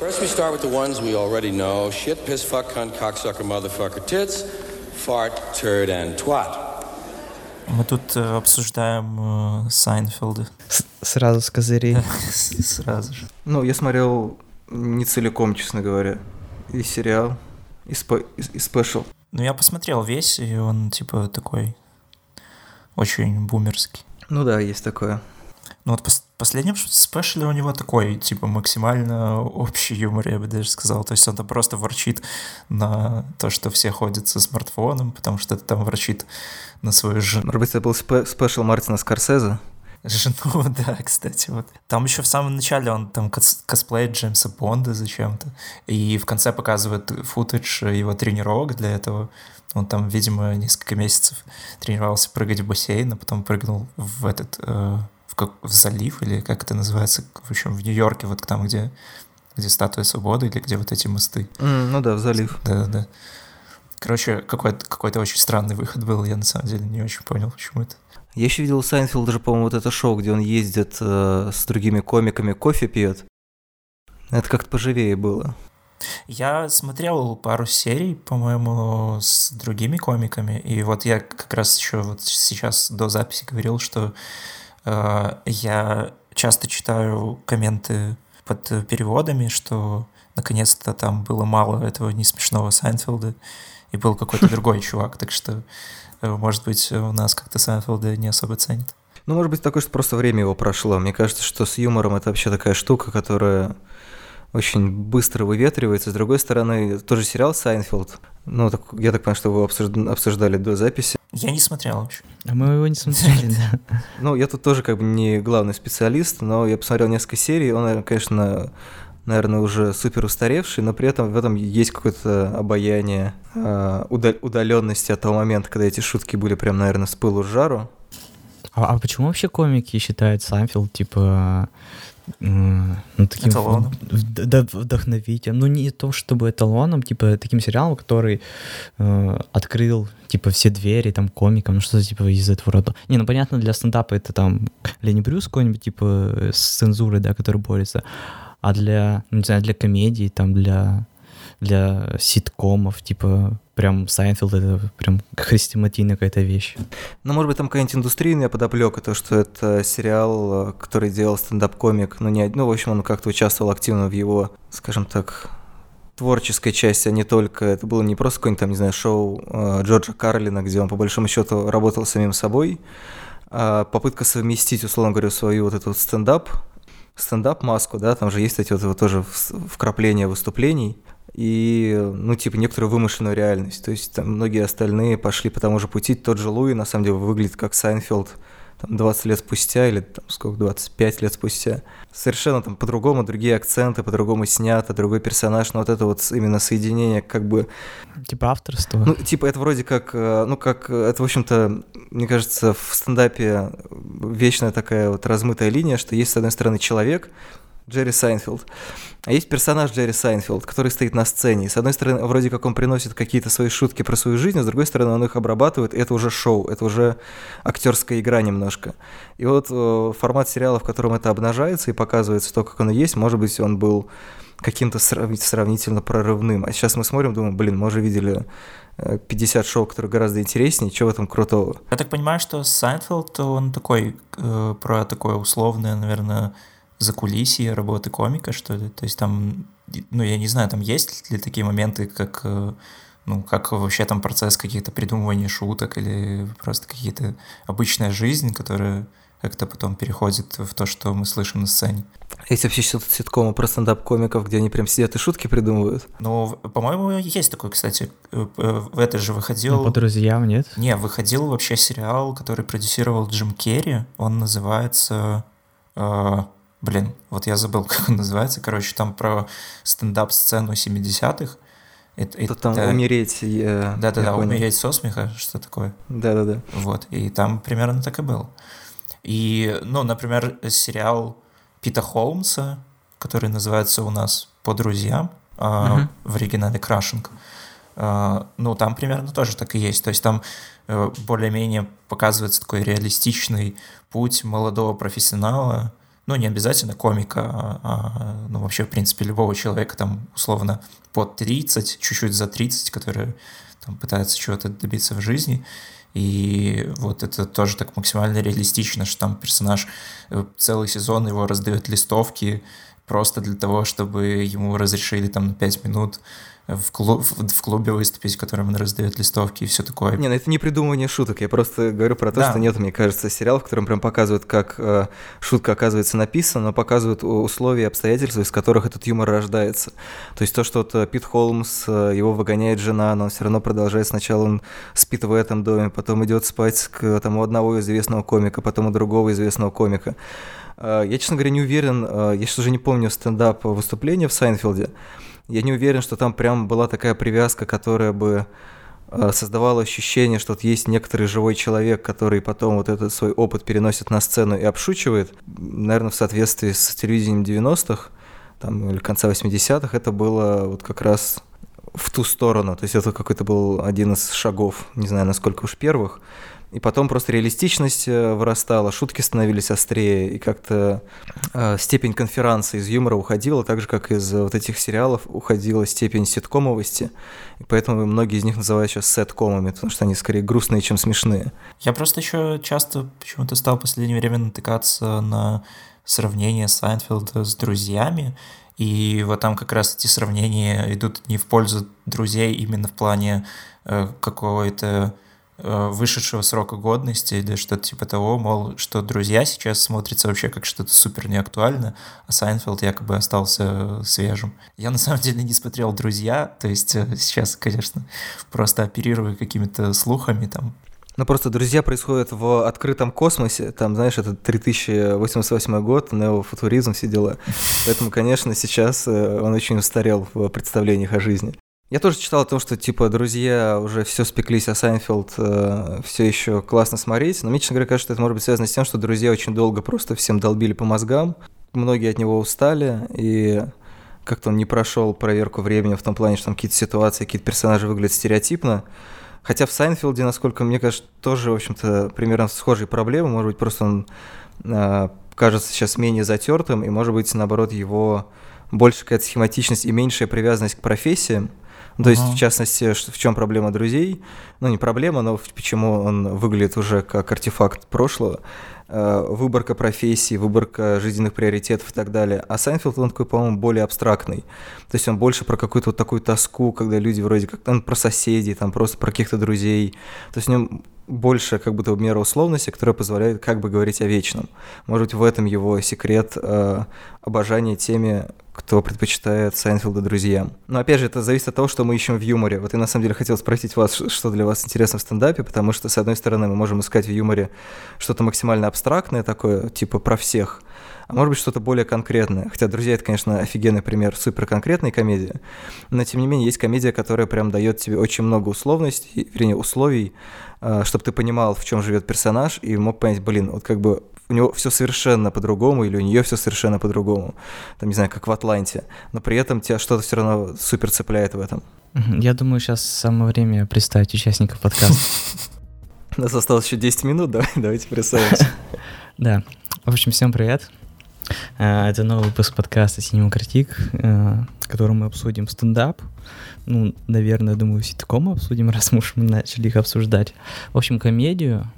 First, we start with the ones we already know shit, piss, fuck, cunt, cocksucker, motherfucker, tits, fart, turd, and twat. Мы тут э, обсуждаем э, Сайнфилда. С- сразу с козырей. Сразу же. Ну, я смотрел не целиком, честно говоря. И сериал, и, spe- и, и special. Ну, я посмотрел весь, и он, типа, такой очень бумерский. Ну да, есть такое. Ну, вот пос- последнем special е у него такой, типа, максимально общий юмор, я бы даже сказал. То есть он там просто ворчит на то, что все ходят со смартфоном, потому что это там ворчит на свою жену. Может быть, это был spe- special Мартина Скорсезе? Жену, да, кстати, вот. Там еще в самом начале он там кос- косплеит Джеймса Бонда зачем-то. И в конце показывает футаж его тренировок для этого. Он там, видимо, несколько месяцев тренировался прыгать в бассейн, а потом прыгнул в этот, э, в, как, в залив, или как это называется, в общем, в Нью-Йорке, вот там, где, где статуя свободы, или где вот эти мосты. М, ну да, в залив. Да-да-да. Короче, какой-то, какой-то очень странный выход был, я на самом деле не очень понял, почему это. Я еще видел у Сайнфилда же, по-моему, вот это шоу, где он ездит э, с другими комиками, кофе пьет. Это как-то поживее было. Я смотрел пару серий, по-моему, с другими комиками, и вот я как раз еще вот сейчас до записи говорил, что я часто читаю комменты под переводами, что наконец-то там было мало этого не смешного Сайнфилда, и был какой-то другой чувак, так что, э, может быть, у нас как-то Сайнфилда не особо ценят. Ну, может быть, такое, что просто время его прошло. Мне кажется, что с юмором это вообще такая штука, которая очень быстро выветривается. С другой стороны, тоже сериал «Сайнфилд». Ну, так, я так понимаю, что вы обсужд- обсуждали до записи. Я не смотрел вообще. А мы его не смотрели, да. Ну, я тут тоже как бы не главный специалист, но я посмотрел несколько серий. Он, конечно, наверное, уже супер устаревший, но при этом в этом есть какое-то обаяние э, удаленности от того момента, когда эти шутки были прям, наверное, с пылу с жару. А, а почему вообще комики считают Сайнфилд, типа, ну, таким Эталоном? вд- вдохновителем? Ну, не то чтобы эталоном, типа, таким сериалом, который э, открыл, типа, все двери, там, комикам, ну, что-то, типа, из этого рода. Не, ну, понятно, для стендапа это, там, Ленни Брюс какой-нибудь, типа, с цензурой, да, который борется, а для, ну, не знаю, для комедии, там, для для ситкомов, типа, прям Сайнфилд это прям хрестоматийная какая-то вещь. Ну, может быть, там какая-нибудь индустрийная подоплека, то, что это сериал, э, который делал стендап-комик, ну, не, ну, в общем, он как-то участвовал активно в его, скажем так, творческой части, а не только, это было не просто какое-нибудь там, не знаю, шоу э, Джорджа Карлина, где он по большому счету работал самим собой, а попытка совместить, условно говоря, свою вот эту вот стендап, стендап-маску, да, там же есть эти вот, вот тоже вкрапления выступлений, и, ну, типа, некоторую вымышленную реальность. То есть там многие остальные пошли по тому же пути. Тот же Луи, на самом деле, выглядит как Сайнфилд там, 20 лет спустя или там, сколько, 25 лет спустя. Совершенно там по-другому, другие акценты, по-другому снято, другой персонаж. Но вот это вот именно соединение как бы Типа авторство. ну, типа, это вроде как, э, ну, как, э, это, в общем-то, мне кажется, в стендапе вечная такая вот размытая линия, что есть, с одной стороны, человек, Джерри Сайнфилд, а есть персонаж Джерри Сайнфилд, который стоит на сцене. С одной стороны, вроде как он приносит какие-то свои шутки про свою жизнь, а с другой стороны, он их обрабатывает, и это уже шоу, это уже актерская игра немножко. И вот э, формат сериала, в котором это обнажается и показывается то, как оно есть, может быть, он был каким-то срав- сравнительно прорывным. А сейчас мы смотрим, думаем, блин, мы уже видели э, 50 шоу, которые гораздо интереснее, что в этом крутого? Я так понимаю, что Сайнфилд, он такой, э, про такое условное, наверное, закулисье работы комика, что ли. То есть там, ну, я не знаю, там есть ли такие моменты, как, э, ну, как вообще там процесс каких-то придумывания шуток или просто какие-то обычная жизнь, которая как-то потом переходит в то, что мы слышим на сцене. Есть вообще сит- ситкомы про стендап-комиков, где они прям сидят и шутки придумывают. Ну, по-моему, есть такой, кстати. Э, э, В это же выходил... Ну, по друзьям, нет? Не, выходил вообще сериал, который продюсировал Джим Керри. Он называется... э, блин, вот я забыл, как он называется. Короче, там про стендап-сцену 70-х. Это, Тут там это- умереть. Да-да-да, умереть со смеха, что такое. Да-да-да. Вот, и там примерно так и было. И, ну, например, сериал Пита Холмса, который называется у нас «По друзьям», Мгм. в оригинале «Крашинг», а, ну, там примерно тоже так и есть. То есть там э, более-менее показывается такой реалистичный путь молодого профессионала, ну, не обязательно комика, а, а, ну, вообще, в принципе, любого человека, там, условно, под 30, чуть-чуть за 30, который там пытается чего-то добиться в жизни, и вот это тоже так максимально реалистично, что там персонаж э, целый сезон его раздает листовки просто для того, чтобы ему разрешили там на 5 минут в, клуб, в клубе выступить, в котором он раздает листовки и все такое. Не, ну это не придумывание шуток. Я просто говорю про то, да. что нет, мне кажется, сериал, в котором прям показывают, как э, шутка оказывается написана, но показывают условия и обстоятельства, из которых этот юмор рождается. То есть то, что вот э, Пит Холмс, э, его выгоняет жена, но он все равно продолжает. Сначала он спит в этом доме, потом идет спать к там, у одного известного комика, потом у другого известного комика. Э, я, честно говоря, не уверен, я сейчас уже не помню стендап выступления в Сайнфилде, я не уверен, что там прям была такая привязка, которая бы э, создавала ощущение, что вот есть некоторый живой человек, который потом вот этот свой опыт переносит на сцену и обшучивает. Наверное, в соответствии с телевидением 90-х, там, или конца 80-х, это было вот как раз в ту сторону. То есть это какой-то был один из шагов, не знаю, насколько уж первых, и потом просто реалистичность э, вырастала, шутки становились острее, и как-то э, степень конференции из юмора уходила, так же, как из вот этих сериалов уходила степень ситкомовости. И поэтому многие из них называют сейчас сеткомами, потому что они скорее грустные, чем смешные. Я просто еще часто почему-то стал в последнее время натыкаться на сравнение Сайнфилда с «Друзьями», и вот там как раз эти сравнения идут не в пользу «Друзей» именно в плане э, какого-то Э, вышедшего срока годности или что-то типа того, мол, что «Друзья» сейчас смотрится вообще как что-то супер неактуально, а Сайнфилд якобы остался свежим. Я на самом деле не смотрел «Друзья», то есть э, сейчас, конечно, просто оперирую какими-то слухами там, ну, просто «Друзья» происходят в открытом космосе, там, знаешь, это 3088 год, неофутуризм, все дела. Поэтому, конечно, сейчас э, он очень устарел в представлениях о жизни. Я тоже читал о том, что типа друзья уже все спеклись, а Сайнфилд э, все еще классно смотреть. Но мне, честно говоря, кажется, что это может быть связано с тем, что друзья очень долго просто всем долбили по мозгам. Многие от него устали, и как-то он не прошел проверку времени в том плане, что там какие-то ситуации, какие-то персонажи выглядят стереотипно. Хотя в Сайнфилде, насколько мне кажется, тоже, в общем-то, примерно схожие проблемы. Может быть, просто он э, кажется сейчас менее затертым, и, может быть, наоборот, его больше какая-то схематичность и меньшая привязанность к профессиям. То, uh-huh, есть, в частности, в чем проблема друзей? Ну, не проблема, но почему он выглядит уже как артефакт прошлого. Э, выборка профессий, выборка жизненных приоритетов и так далее. А Сайнфилд, он такой, по-моему, более абстрактный. То есть он больше про какую-то вот такую тоску, когда люди вроде как, он про соседей, там просто про каких-то друзей. То есть в нем больше как будто мера условности, которая позволяет как бы говорить о вечном. Может быть, в этом его секрет э, обожания теми, кто предпочитает Сайнфилда друзьям. Но опять же, это зависит от того, что мы ищем в юморе. Вот я на самом деле хотел спросить вас, что для вас интересно в стендапе, потому что, с одной стороны, мы можем искать в юморе что-то максимально абстрактное такое, типа про всех, а может быть что-то более конкретное. Хотя «Друзья» — это, конечно, офигенный пример супер конкретной комедии, но, тем не менее, есть комедия, которая прям дает тебе очень много условностей, вернее, условий, а, чтобы ты понимал, в чем живет персонаж, и мог понять, блин, вот как бы у него все совершенно по-другому, или у нее все совершенно по-другому. Там, не знаю, как в Атланте. Но при этом тебя что-то все равно супер цепляет в этом. Я думаю, сейчас самое время представить участников подкаста. У нас осталось еще 10 минут, давай, давайте представимся. Да. В общем, всем привет. Э, это новый выпуск подкаста «Синема Критик», э, в котором мы обсудим стендап. Ну, наверное, думаю, ситком обсудим, раз мы уж начали их обсуждать. В общем, комедию.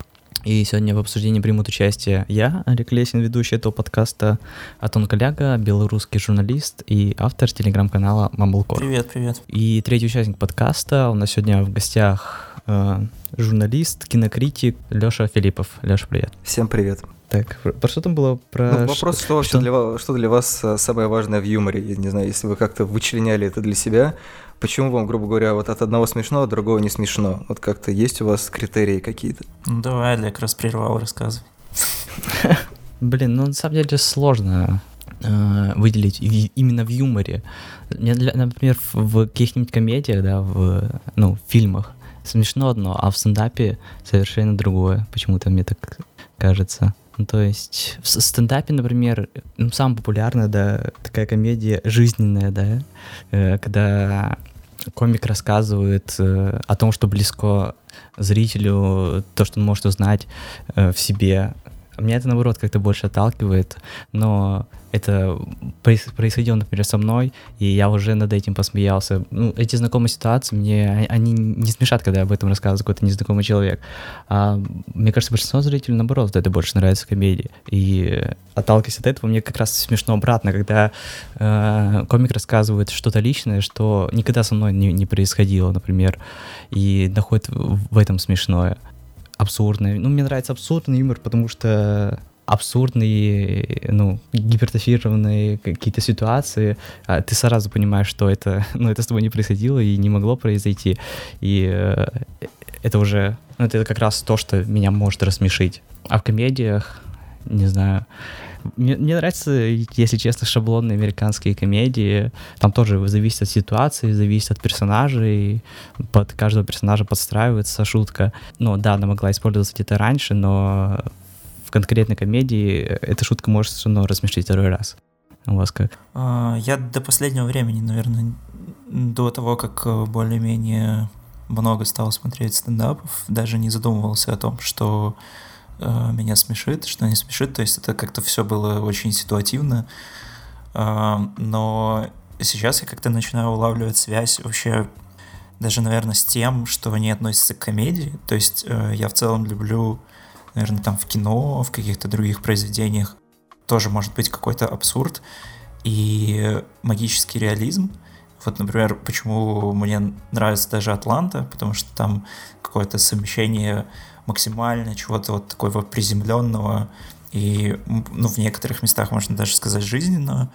И сегодня в обсуждении примут участие я, Олег Лесин, ведущий этого подкаста, Атон Коляга, белорусский журналист и автор телеграм-канала Mumblecore. Привет, привет. И третий участник подкаста у нас сегодня в гостях э, журналист, кинокритик Лёша Филиппов. Лёша, привет. Всем привет. Так, про что там было? Про ну, вопрос, что, что вообще Для, вас, что для вас э, самое важное в юморе? Я не знаю, если вы как-то вычленяли это для себя, почему вам, грубо говоря, вот от одного смешно, от другого не смешно? Вот как-то есть у вас критерии какие-то? Ну, давай, Олег, раз прервал, рассказывай. Блин, ну на самом деле сложно э, выделить именно в юморе. Мне, например, в каких-нибудь комедиях, да, в ну, фильмах смешно одно, а в стендапе совершенно другое. Почему-то мне так кажется. Ну, то есть в стендапе, например, ну, самая популярная, да, такая комедия жизненная, да, э, когда комик рассказывает э, о том, что близко зрителю, то, что он может узнать э, в себе, Меня это, наоборот, как-то больше отталкивает, но это происходило, например, со мной, и я уже над этим посмеялся. Ну, эти знакомые ситуации, мне они не смешат, когда об этом рассказывает какой-то незнакомый человек. А, мне кажется, большинство зрителей, наоборот, это больше нравится комедии. И отталкиваясь от этого, мне как раз смешно обратно, когда э, комик рассказывает что-то личное, что никогда со мной не, не происходило, например, и находит в этом смешное абсурдный. Ну, мне нравится абсурдный юмор, потому что абсурдные, ну, гипертрофированные какие-то ситуации, а ты сразу понимаешь, что это, ну, это с тобой не происходило и не могло произойти. И э, это уже, ну, это как раз то, что меня может рассмешить. А в комедиях, не знаю, мне, мне нравятся, если честно, шаблонные американские комедии. Там тоже зависит от ситуации, зависит от персонажей. Под каждого персонажа подстраивается шутка. Ну да, она могла использоваться где-то раньше, но конкретной комедии эта шутка может все равно рассмешить второй раз. У вас как? А, я до последнего времени, наверное, до того, как э, более-менее много стал смотреть стендапов, даже не задумывался о том, что Э, меня смешит, что не смешит. То есть это как-то все было очень ситуативно. Э, но сейчас я как-то начинаю улавливать связь вообще даже, наверное, с тем, что не относится к комедии. То есть э, я в целом люблю, наверное, там в кино, в каких-то других произведениях тоже может быть какой-то абсурд и магический реализм. Вот, например, почему мне нравится даже Атланта, потому что там какое-то совмещение максимально чего-то вот такого приземленного и ну, в некоторых местах можно даже сказать жизненного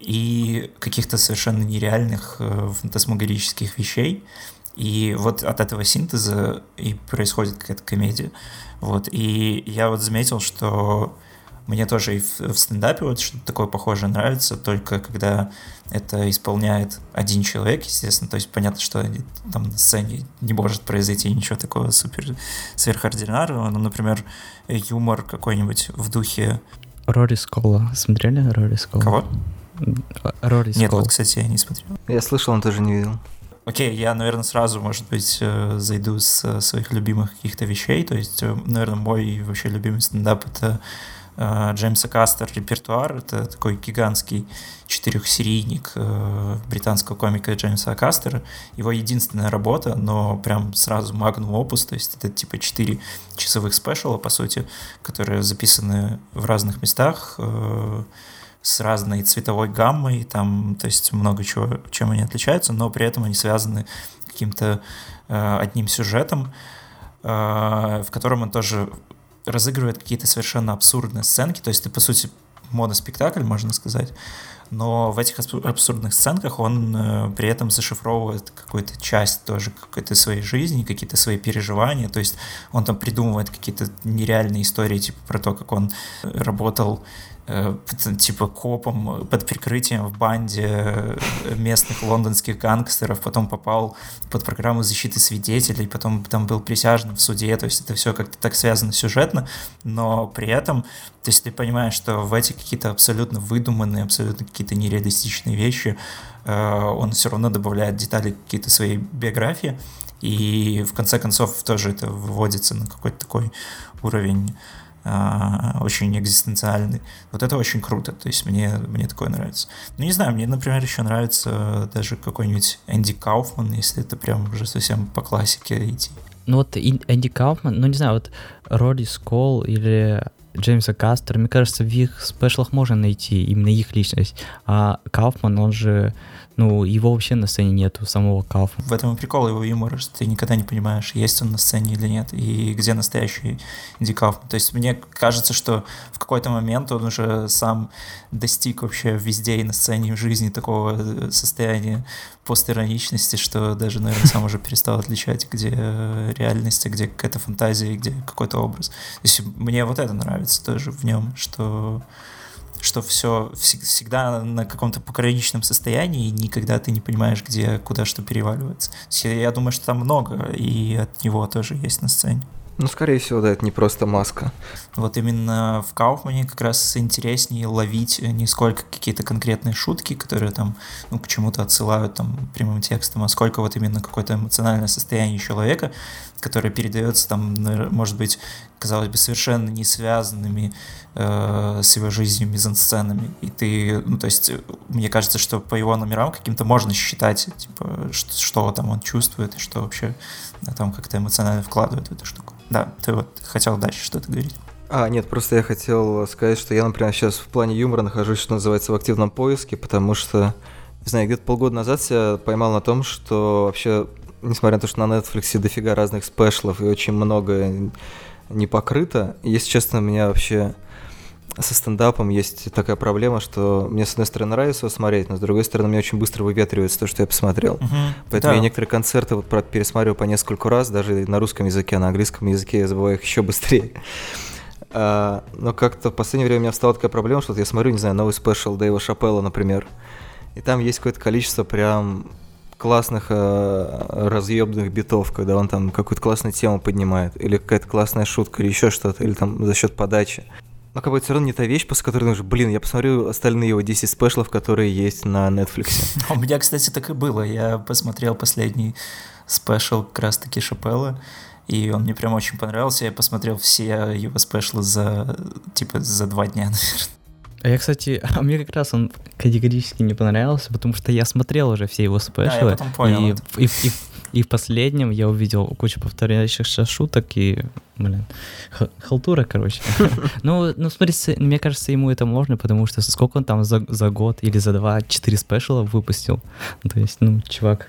и каких-то совершенно нереальных э, фантасмагорических вещей. И вот от этого синтеза и происходит какая-то комедия. Вот. И я вот заметил, что мне тоже и в, в стендапе вот что-то такое похожее нравится, только когда это исполняет один человек, естественно, то есть понятно, что там на сцене не может произойти ничего такого супер сверхординарного, но, например, юмор какой-нибудь в духе... Рори Скола. Смотрели Рори Скола? Кого? Рори Нет, вот, кстати, я не смотрел. Я слышал, он тоже не видел. Окей, я, наверное, сразу, может быть, э, зайду с своих любимых каких-то вещей. То есть, э, наверное, мой вообще любимый стендап — это Э, Джеймса Кастер репертуар. Это такой гигантский четырехсерийник э, британского комика Джеймса Кастера. Его единственная работа, но прям сразу магнум опус, то есть это типа четыре часовых спешала, по сути, которые записаны в разных местах, э, с разной цветовой гаммой, там, то есть много чего, чем они отличаются, но при этом они связаны каким-то э, одним сюжетом, э, в котором он тоже разыгрывает какие-то совершенно абсурдные сценки, то есть ты, по сути, моноспектакль, можно сказать, но в этих абсурдных сценках он э, при этом зашифровывает какую-то часть тоже какой-то своей жизни, какие-то свои переживания, то есть он там придумывает какие-то нереальные истории, типа про то, как он работал Э, типа копом под прикрытием в банде э, местных лондонских гангстеров, потом попал под программу защиты свидетелей, потом там был присяжным в суде, то есть это все как-то так связано сюжетно, но при этом, то есть ты понимаешь, что в эти какие-то абсолютно выдуманные, абсолютно какие-то нереалистичные вещи э, он все равно добавляет детали какие-то своей биографии, и в конце концов тоже это выводится на какой-то такой уровень очень экзистенциальный. Вот это очень круто, то есть мне, мне такое нравится. Ну, не знаю, мне, например, еще нравится даже какой-нибудь Энди Кауфман, если это прям уже совсем по классике идти. Ну вот Энди Кауфман, ну не знаю, вот Роди Скол или Джеймса Кастера, мне кажется, в их спешлах можно найти именно их личность. А Кауфман, он же ну, его вообще на сцене нету, самого Кауфа. В этом и прикол его юмора, что ты никогда не понимаешь, есть он на сцене или нет, и где настоящий Ди Кауфман. То есть мне кажется, что в какой-то момент он уже сам достиг вообще везде и на сцене, и в жизни такого э, состояния постироничности, что даже, наверное, сам уже перестал отличать, где реальность, а где какая-то фантазия, где какой-то образ. То есть мне вот это нравится тоже в нем, что что все всегда на каком-то пограничном состоянии, и никогда ты не понимаешь, где, куда что переваливается. Я думаю, что там много, и от него тоже есть на сцене. Ну, скорее всего, да, это не просто маска. Вот именно в Кауфмане как раз интереснее ловить не сколько какие-то конкретные шутки, которые там, ну, к чему-то отсылают там прямым текстом, а сколько вот именно какое-то эмоциональное состояние человека, которое передается там, может быть, казалось бы, совершенно не связанными э, с его жизнью мизансценами. И ты, ну, то есть, мне кажется, что по его номерам каким-то можно считать, типа, что, что там он чувствует и что вообще там как-то эмоционально вкладывает в эту штуку. Да, ты вот хотел дальше что-то говорить. А, нет, просто я хотел сказать, что я, например, сейчас в плане юмора нахожусь, что называется, в активном поиске, потому что, не знаю, где-то полгода назад я поймал на том, что вообще, несмотря на то, что на Netflix дофига разных спешлов и очень много не покрыто, если честно, меня вообще со стендапом есть такая проблема, что мне, с одной стороны, нравится его смотреть, но с другой стороны, мне очень быстро выветривается то, что я посмотрел. Угу, Поэтому да. я некоторые концерты вот пересматриваю по нескольку раз, даже на русском языке, а на английском языке я забываю их еще быстрее. А, но как-то в последнее время у меня встала такая проблема, что вот я смотрю, не знаю, новый спешл Дэйва Шапелла, например, и там есть какое-то количество прям классных э, разъебных битов, когда он там какую-то классную тему поднимает, или какая-то классная шутка, или еще что-то, или там за счет подачи. Но как бы это все равно не та вещь, после которой думаешь, блин, я посмотрю остальные его 10 спешлов, которые есть на Netflix. У меня, кстати, так и было. Я посмотрел последний спешл как раз-таки Шапелла, и он мне прям очень понравился. Я посмотрел все его спешлы за, типа, за два дня, наверное. А я, кстати, а мне как раз он категорически не понравился, потому что я смотрел уже все его спешлы. Да, я потом понял и, это. и, и, и в последнем я увидел кучу повторяющихся шуток и, блин, халтура, короче. ну, ну, смотри, мне кажется, ему это можно, потому что сколько он там за, за год или за два, четыре спешла выпустил. То есть, ну, чувак,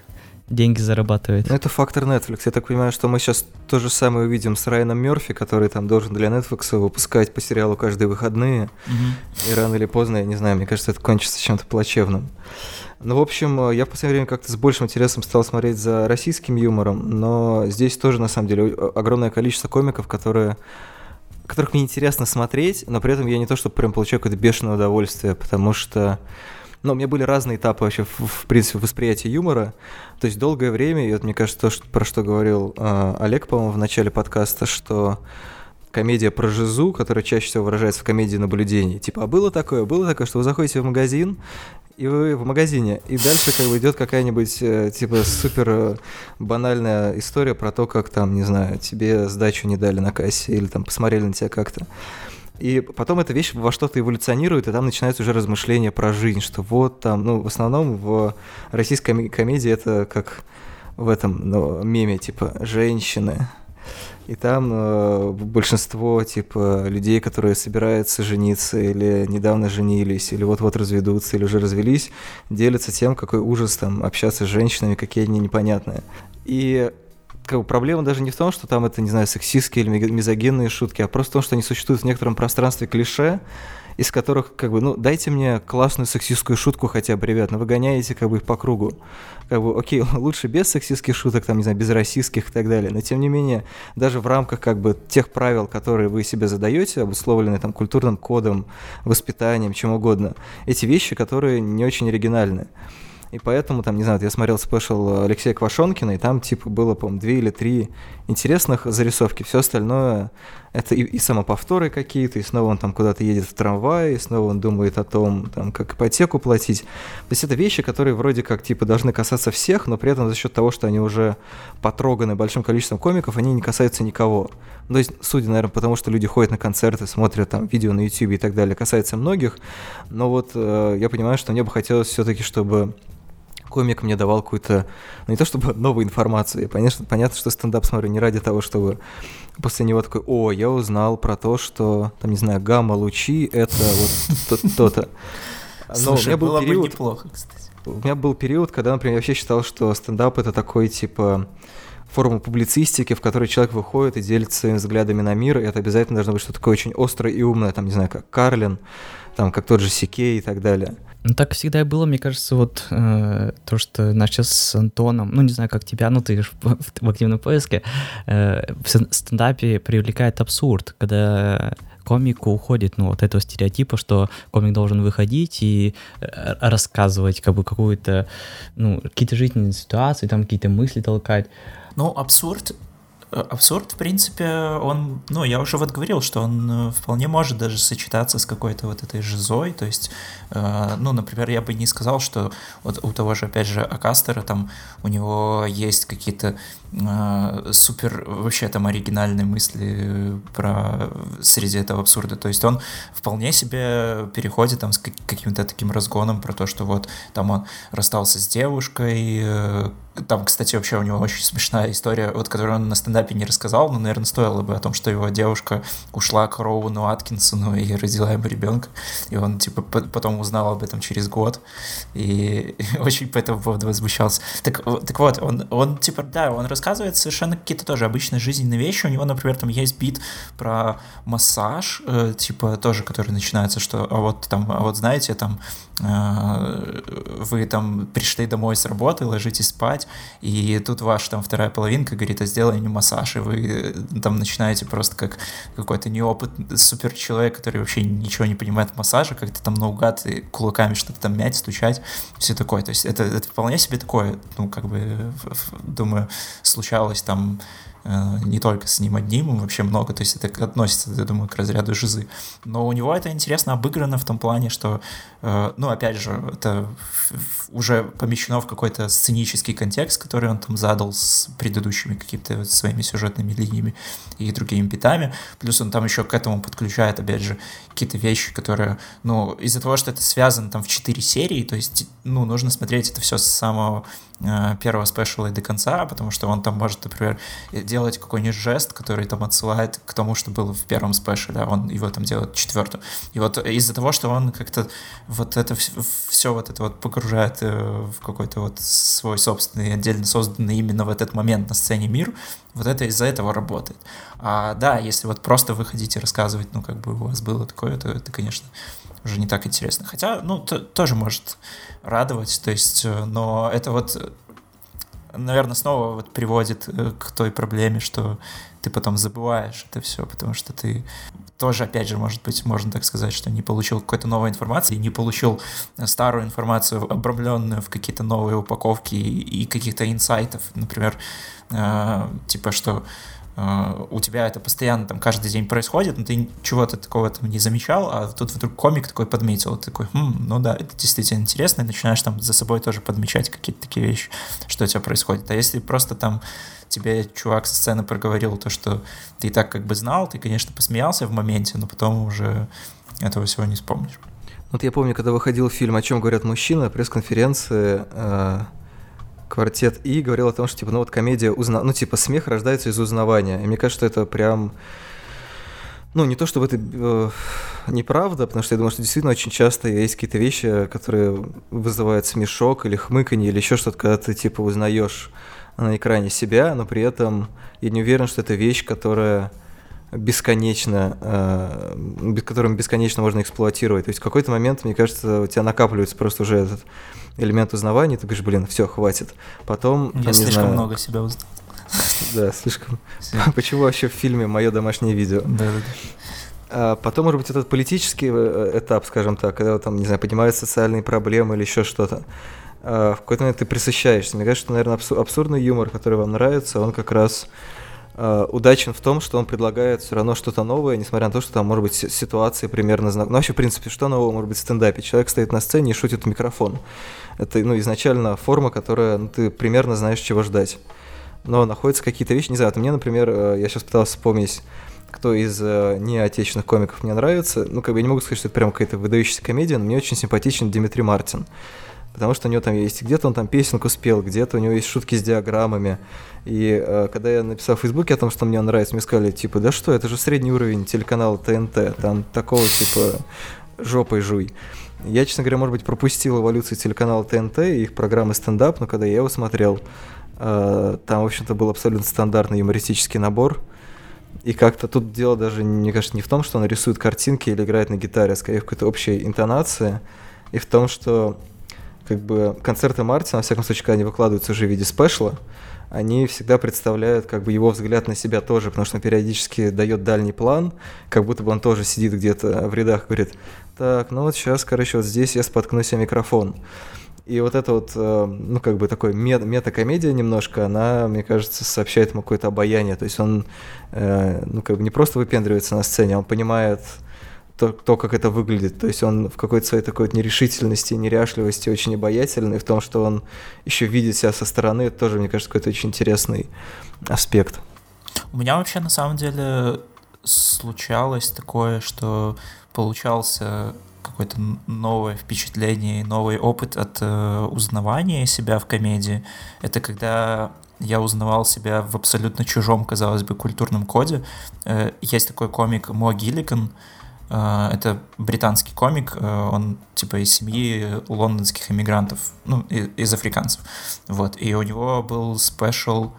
деньги зарабатывает. Ну, это фактор Netflix. Я так понимаю, что мы сейчас то же самое увидим с Райаном Мерфи, который там должен для Netflix выпускать по сериалу каждые выходные. Мгм. И рано или поздно, я не знаю, мне кажется, это кончится чем-то плачевным. Ну, в общем, э, я в последнее время как-то с большим интересом стал смотреть за российским юмором, но здесь тоже, на самом деле, огромное количество комиков, которые которых мне интересно смотреть, но при этом я не то, что прям получаю какое-то бешеное удовольствие, потому что ну, у меня были разные этапы вообще, в, в принципе, восприятия юмора. То есть долгое время, и вот мне кажется, то, что, про что говорил э, Олег, по-моему, в начале подкаста, что комедия про жизу, которая чаще всего выражается в комедии наблюдений. Типа, а было такое, было такое, что вы заходите в магазин, и вы в магазине, и дальше как бы идет какая-нибудь э, типа супер э, банальная история про то, как там, не знаю, тебе сдачу не дали на кассе или там посмотрели на тебя как-то. И потом эта вещь во что-то эволюционирует, и там начинается уже размышление про жизнь, что вот там, ну, в основном в российской коме- комедии это как в этом ну, меме, типа, женщины. И там э, большинство, типа, людей, которые собираются жениться, или недавно женились, или вот-вот разведутся, или уже развелись, делятся тем, какой ужас там общаться с женщинами, какие они непонятные. И как бы, проблема даже не в том, что там это, не знаю, сексистские или ми- мизогенные шутки, а просто в том, что они существуют в некотором пространстве клише, из которых, как бы, ну, дайте мне классную сексистскую шутку хотя бы, ребят, но вы гоняете, как бы, их по кругу. Как бы, окей, лучше без сексистских шуток, там, не знаю, без российских и так далее, но, тем не менее, даже в рамках, как бы, тех правил, которые вы себе задаете, обусловленные, там, культурным кодом, воспитанием, чем угодно, эти вещи, которые не очень оригинальны. И поэтому, там, не знаю, я смотрел спешл Алексея Квашонкина, и там, типа, было, по-моему, две или три интересных зарисовки. Все остальное это и, и самоповторы какие-то, и снова он там куда-то едет в трамвае, и снова он думает о том, там, как ипотеку платить. То есть это вещи, которые вроде как, типа, должны касаться всех, но при этом за счет того, что они уже потроганы большим количеством комиков, они не касаются никого. То есть, судя, наверное, потому что люди ходят на концерты, смотрят там видео на YouTube и так далее, касается многих. Но вот э, я понимаю, что мне бы хотелось все-таки, чтобы комик мне давал какую-то, ну не то чтобы новую информацию, я, конечно, понятно, что стендап смотрю не ради того, чтобы после него такой, о, я узнал про то, что, там, не знаю, гамма-лучи, это вот то- то-то. Но у Слушай, меня был было бы период, неплохо, кстати. у меня был период, когда, например, я вообще считал, что стендап это такой, типа, форма публицистики, в которой человек выходит и делится своими взглядами на мир, и это обязательно должно быть что-то такое очень острое и умное, там, не знаю, как Карлин, там, как тот же Сикей и так далее. Ну, так всегда и было, мне кажется, вот э, то, что наш сейчас с Антоном, ну, не знаю, как тебя, ну, ты же в, в активном поиске, э, в стен- стендапе привлекает абсурд, когда комику уходит, ну, от этого стереотипа, что комик должен выходить и э, рассказывать как бы какую-то, ну, какие-то жизненные ситуации, там какие-то мысли толкать. Ну, абсурд абсурд, в принципе, он, ну, я уже вот говорил, что он вполне может даже сочетаться с какой-то вот этой жизой, то есть, ну, например, я бы не сказал, что вот у того же, опять же, Акастера, там, у него есть какие-то супер, вообще там оригинальные мысли про среди этого абсурда, то есть он вполне себе переходит там с каким-то таким разгоном про то, что вот там он расстался с девушкой, э, там, кстати, вообще у него очень смешная история, вот которую он на стендапе не рассказал, но, наверное, стоило бы о том, что его девушка ушла к Роуну Аткинсону и родила ему ребенка, и он, типа, потом узнал об этом через год, и, очень по этому поводу возмущался. Так, так вот, он, он, типа, да, он рассказывает совершенно какие-то тоже обычные жизненные вещи, у него, например, там есть бит про массаж, э, типа, тоже, который начинается, что, а вот там, а вот знаете, там, э, вы там пришли домой с работы, ложитесь спать, и тут ваша там вторая половинка говорит, а сделай мне массаж, и вы э, там начинаете просто как какой-то неопытный супер человек, который вообще ничего не понимает в массаже, как-то там наугад и кулаками что-то там мять, стучать, все такое. То есть это, это вполне себе такое, ну, как бы, думаю, случалось там Э, не только с ним одним, вообще много, то есть это относится, я думаю, к разряду жизы. Но у него это интересно обыграно в том плане, что, э, ну, опять же, это уже помещено в какой-то сценический контекст, который он там задал с предыдущими какими-то своими сюжетными линиями и другими битами. Плюс он там еще к этому подключает, опять же, какие-то вещи, которые, ну, из-за того, что это связано там в четыре серии, то есть, ну, нужно смотреть это все с самого Э, первого спешала до конца, потому что он там может, например, делать какой-нибудь жест, который там отсылает к тому, что было в первом спешле, а он его там делает в четвертом. И вот из-за того, что он как-то вот это все вот это вот погружает э, в какой-то вот свой собственный, отдельно созданный именно в этот момент на сцене мир, вот это из-за этого работает. А да, если вот просто вы хотите рассказывать, ну, как бы у вас было такое, то это, конечно, уже не так интересно. Хотя, ну, то, тоже может радовать, то есть, э, но это вот, наверное, снова вот приводит э, к той проблеме, что ты потом забываешь это все, потому что ты тоже, опять же, может быть, можно так сказать, что не получил какой-то новой информации, не получил старую информацию, обрамленную в какие-то новые упаковки и, каких-то инсайтов, например, э, типа, что у тебя это постоянно там каждый день происходит, но ты чего-то такого там не замечал, а тут вдруг комик такой подметил, такой, хм, ну да, это действительно интересно, и начинаешь там за собой тоже подмечать какие-то такие вещи, что у тебя происходит. А если просто там тебе чувак со сцены проговорил то, что ты и так как бы знал, ты, конечно, посмеялся в моменте, но потом уже этого всего не вспомнишь. Вот я помню, когда выходил фильм «О чем говорят мужчины», пресс-конференции э, квартет И говорил о том, что, типа, ну вот комедия, узна... ну, типа, смех рождается из узнавания. И мне кажется, что это прям... Ну, не то, чтобы это э, неправда, потому что я думаю, что действительно очень часто есть какие-то вещи, которые вызывают смешок или хмыканье, или еще что-то, когда ты, типа, узнаешь на экране себя, но при этом я не уверен, что это вещь, которая бесконечно, э, которым бесконечно можно эксплуатировать. То есть в какой-то момент, мне кажется, у тебя накапливается просто уже этот элемент узнавания, ты говоришь, блин, все, хватит. Потом... Я там, слишком знаю, много себя узнал. Да, слишком. Почему вообще в фильме мое домашнее видео? Да, да, да. Потом, может быть, этот политический э, этап, скажем так, когда там, не знаю, поднимаются социальные проблемы или еще что-то. А, в какой-то момент ты присыщаешься. Мне кажется, что, наверное, абсурдный юмор, который вам нравится, он как раз удачен в том, что он предлагает все равно что-то новое, несмотря на то, что там, может быть, ситуации примерно знакомы. Ну, вообще, в принципе, что нового может быть в стендапе? Человек стоит на сцене и шутит в микрофон. Это, ну, изначально форма, которая, ну, ты примерно знаешь, чего ждать. Но находятся какие-то вещи, не знаю, вот мне, например, э, я сейчас пытался вспомнить, кто из э, неотечественных комиков мне нравится. Ну, как бы я не могу сказать, что это прям какая-то выдающаяся комедия, но мне очень симпатичен Дмитрий Мартин потому что у него там есть, где-то он там песенку спел, где-то у него есть шутки с диаграммами. И э, когда я написал в Фейсбуке о том, что мне нравится, мне сказали, типа, да что, это же средний уровень телеканала ТНТ, там такого типа жопой жуй. Я, честно говоря, может быть, пропустил эволюцию телеканала ТНТ и их программы стендап, но когда я его смотрел, э, там, в общем-то, был абсолютно стандартный юмористический набор. И как-то тут дело даже, мне кажется, не в том, что он рисует картинки или играет на гитаре, а скорее в какой-то общей интонации, и в том, что как бы концерты Мартина, во всяком случае, когда они выкладываются уже в виде спешла, они всегда представляют как бы его взгляд на себя тоже, потому что он периодически дает дальний план, как будто бы он тоже сидит где-то в рядах, говорит, так, ну вот сейчас, короче, вот здесь я споткнусь о микрофон. И вот это вот, э, ну, как бы такой мет метакомедия немножко, она, мне кажется, сообщает ему какое-то обаяние. То есть он, э, ну, как бы не просто выпендривается на сцене, он понимает то, то, как это выглядит. То есть он в какой-то своей такой нерешительности, неряшливости очень обаятельный, в том, что он еще видит себя со стороны, это тоже, мне кажется, какой-то очень интересный аспект. У меня вообще на самом деле случалось такое, что получался какое-то новое впечатление, новый опыт от э, узнавания себя в комедии. Это когда я узнавал себя в абсолютно чужом, казалось бы, культурном коде. Э, есть такой комик Мо Гиллиган, э, это британский комик, э, он типа из семьи лондонских иммигрантов, ну, из африканцев. Вот, и у него был спешл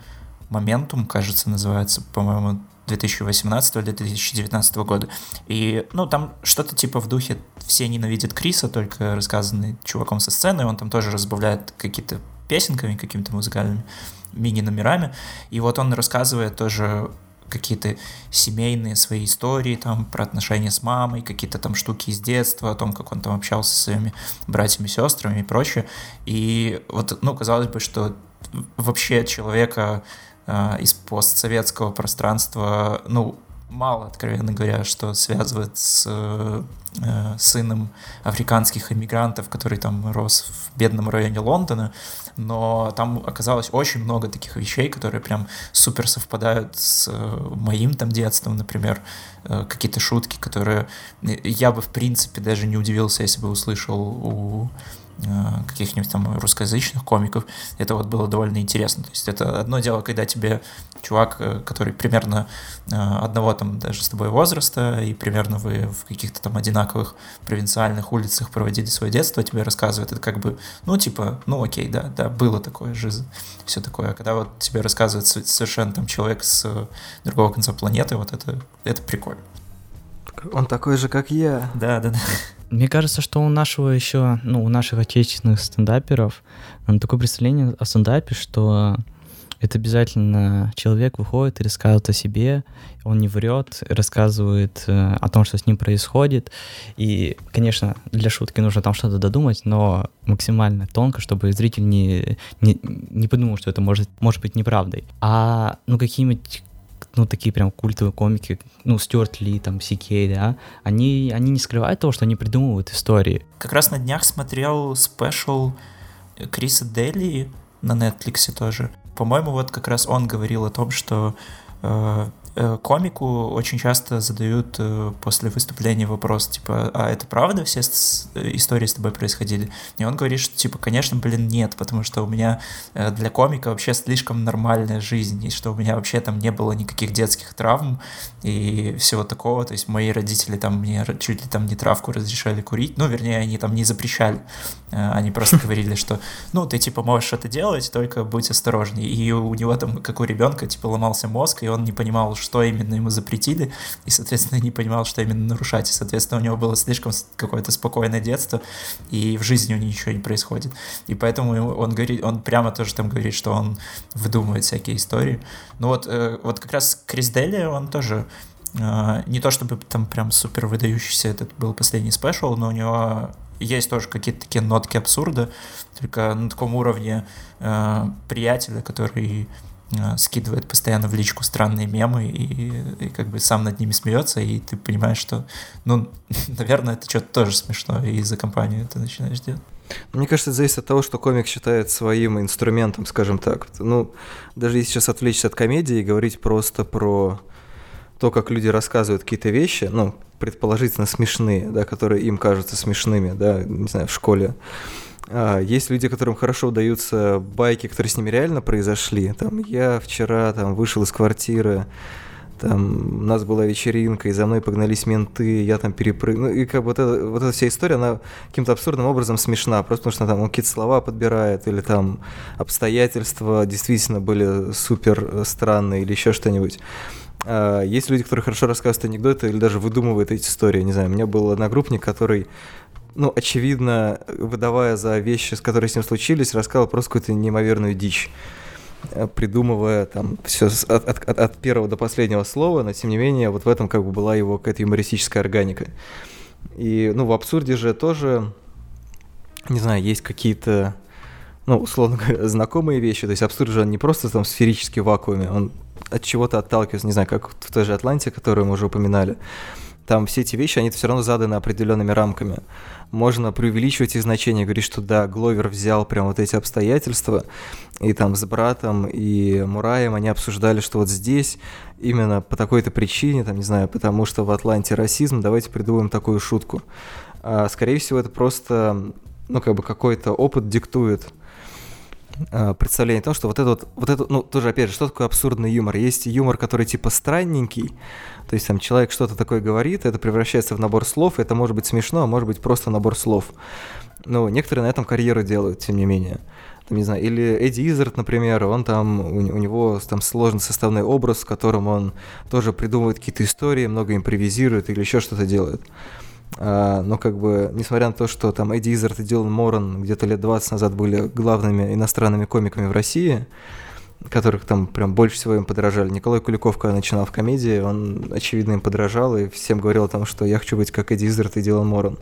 Моментум, кажется, называется, по-моему, 2018-2019 года. И, ну, там что-то типа в духе «Все ненавидят Криса», только рассказанный чуваком со сцены, он там тоже разбавляет какие-то песенками, какими-то музыкальными мини-номерами. И вот он рассказывает тоже какие-то семейные свои истории, там, про отношения с мамой, какие-то там штуки из детства, о том, как он там общался со своими братьями, сестрами и прочее. И вот, ну, казалось бы, что вообще человека э, из постсоветского пространства, ну, мало, откровенно говоря, что связывает с э, сыном африканских иммигрантов, который там рос в бедном районе Лондона, но там оказалось очень много таких вещей, которые прям супер совпадают с э, моим там детством, например, э, какие-то шутки, которые я бы в принципе даже не удивился, если бы услышал у Э, каких-нибудь там русскоязычных комиков, это вот было довольно интересно. То есть это одно дело, когда тебе чувак, э, который примерно э, одного там даже с тобой возраста, и примерно вы в каких-то там одинаковых провинциальных улицах проводили свое детство, тебе рассказывает, это как бы, ну, типа, ну, окей, да, да, было такое, жизнь, все такое. А когда вот тебе рассказывает совершенно там человек с другого конца планеты, вот это, это прикольно. Он такой же, как я. Да, да, да. Мне кажется, что у нашего еще, ну, у наших отечественных стендаперов такое представление о стендапе, что это обязательно человек выходит и рассказывает о себе, он не врет, рассказывает э, о том, что с ним происходит. И, конечно, для шутки нужно там что-то додумать, но максимально тонко, чтобы зритель не, не, не подумал, что это может, может быть неправдой. А ну какие-нибудь ну, такие прям культовые комики, ну, Стюарт Ли, там, Сикей, да, они, они не скрывают того, что они придумывают истории. Как раз на днях смотрел спешл Криса Дели на Netflix тоже. По-моему, вот как раз он говорил о том, что э, комику очень часто задают э, после выступления вопрос, типа, а это правда все истории с тобой происходили? И он говорит, что, типа, конечно, блин, нет, потому что у меня э, для комика вообще слишком нормальная жизнь, и что у меня вообще там не было никаких детских травм и всего такого, то есть мои родители там мне чуть ли там не травку разрешали курить, ну, вернее, они там не запрещали, они просто говорили, что, ну, ты, типа, можешь это делать, только будь осторожней, и у него там, как у ребенка, типа, ломался мозг, и он не понимал, что именно ему запретили, и, соответственно, не понимал, что именно нарушать, и, соответственно, у него было слишком какое-то спокойное детство, и в жизни у него ничего не происходит. И поэтому он говорит, он прямо тоже там говорит, что он выдумывает всякие истории. Ну вот, э, вот как раз Крис Дели, он тоже э, не то чтобы там прям супер выдающийся этот был последний спешл, но у него есть тоже какие-то такие нотки абсурда, только на таком уровне э, приятеля, который скидывает постоянно в личку странные мемы и, и как бы сам над ними смеется, и ты понимаешь, что, ну, наверное, это что-то тоже смешно, и за компанию ты начинаешь делать. Мне кажется, это зависит от того, что комик считает своим инструментом, скажем так. Ну, даже если сейчас отвлечься от комедии и говорить просто про то, как люди рассказывают какие-то вещи, ну, предположительно смешные, да, которые им кажутся смешными, да, не знаю, в школе, есть люди, которым хорошо удаются байки, которые с ними реально произошли. Там я вчера там вышел из квартиры, там у нас была вечеринка, и за мной погнались менты, я там перепрыгнул. Ну, и как бы вот эта, вот эта вся история, она каким-то абсурдным образом смешна, просто потому что там он какие-то слова подбирает, или там обстоятельства действительно были супер странные, или еще что-нибудь. А, есть люди, которые хорошо рассказывают анекдоты или даже выдумывают эти истории. Не знаю, у меня был одногруппник, который ну, очевидно, выдавая за вещи, с которыми с ним случились, рассказывал просто какую-то неимоверную дичь э, придумывая там все от, от, от первого до последнего слова, но тем не менее вот в этом как бы была его какая-то юмористическая органика. И, ну, в абсурде же тоже не знаю, есть какие-то, ну, условно говоря, знакомые вещи. То есть абсурд же он не просто там сферический в вакууме, он от чего-то отталкивается, не знаю, как в той же Атланте, которую мы уже упоминали. Там все эти вещи, они все равно заданы определенными рамками. Можно преувеличивать их значение, говорить, что да, Гловер взял прям вот эти обстоятельства, и там с братом и Мураем они обсуждали, что вот здесь именно по такой-то причине, там, не знаю, потому что в Атланте расизм, давайте придумаем такую шутку. А, скорее всего, это просто, ну, как бы какой-то опыт диктует представление о том, что вот это вот, вот это, ну, тоже, опять же, что такое абсурдный юмор? Есть юмор, который типа странненький, то есть там человек что-то такое говорит, это превращается в набор слов, это может быть смешно, а может быть просто набор слов. Но некоторые на этом карьеру делают, тем не менее. Там, не знаю, или Эдди Изерт, например, он там, у, у него там сложный составной образ, в котором он тоже придумывает какие-то истории, много импровизирует или еще что-то делает. А, но как бы, несмотря на то, что там Эдди Изерт и Дилан Моран где-то лет 20 назад были главными иностранными комиками в России, которых там прям больше всего им подражали. Николай Куликов, когда начинал в комедии, он, очевидно, им подражал и всем говорил о том, что я хочу быть как Эдди Изерт и Дилан Моран.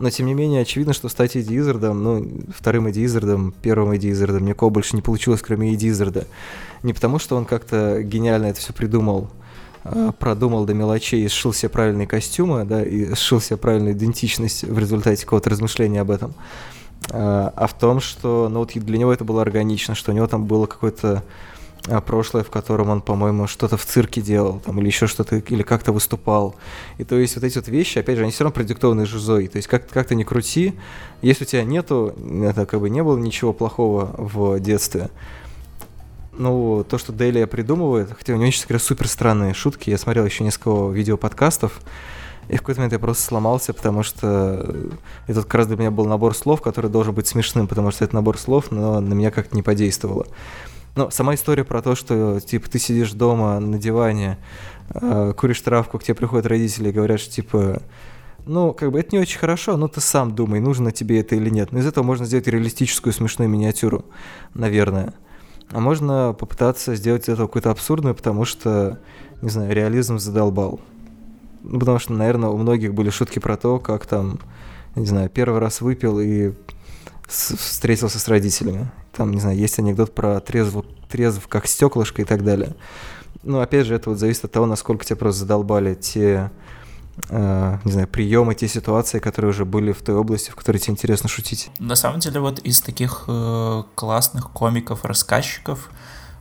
Но, тем не менее, очевидно, что стать Эдди Изардом, ну, вторым Эдди Изардом, первым Эдди Изардом, никого больше не получилось, кроме Эдди Изарда. Не потому, что он как-то гениально это все придумал, продумал до мелочей и сшил себе правильные костюмы, да, и сшил себе правильную идентичность в результате какого-то размышления об этом, а, а в том, что, ну, вот для него это было органично, что у него там было какое-то а, прошлое, в котором он, по-моему, что-то в цирке делал, там, или еще что-то, или как-то выступал. И то есть вот эти вот вещи, опять же, они все равно продиктованы жизой. То есть как, как ты ни крути, если у тебя нету, это как бы не было ничего плохого в детстве, ну, то, что Делия придумывает, хотя у него, честно говоря, супер странные шутки. Я смотрел еще несколько видеоподкастов, и в какой-то момент я просто сломался, потому что этот как раз для меня был набор слов, который должен быть смешным, потому что это набор слов, но на меня как-то не подействовало. Но сама история про то, что типа ты сидишь дома на диване, э, куришь травку, к тебе приходят родители и говорят, что типа ну, как бы это не очень хорошо, но ты сам думай, нужно тебе это или нет. Но из этого можно сделать реалистическую смешную миниатюру, наверное. А можно попытаться сделать это какую-то абсурдную, потому что, не знаю, реализм задолбал. Ну, потому что, наверное, у многих были шутки про то, как там, не знаю, первый раз выпил и встретился с родителями. Там, не знаю, есть анекдот про трезв, трезв как стеклышко и так далее. Ну, опять же, это вот зависит от того, насколько тебя просто задолбали те, не знаю, приемы, те ситуации, которые уже были в той области, в которой тебе интересно шутить. На самом деле, вот из таких э, классных комиков-рассказчиков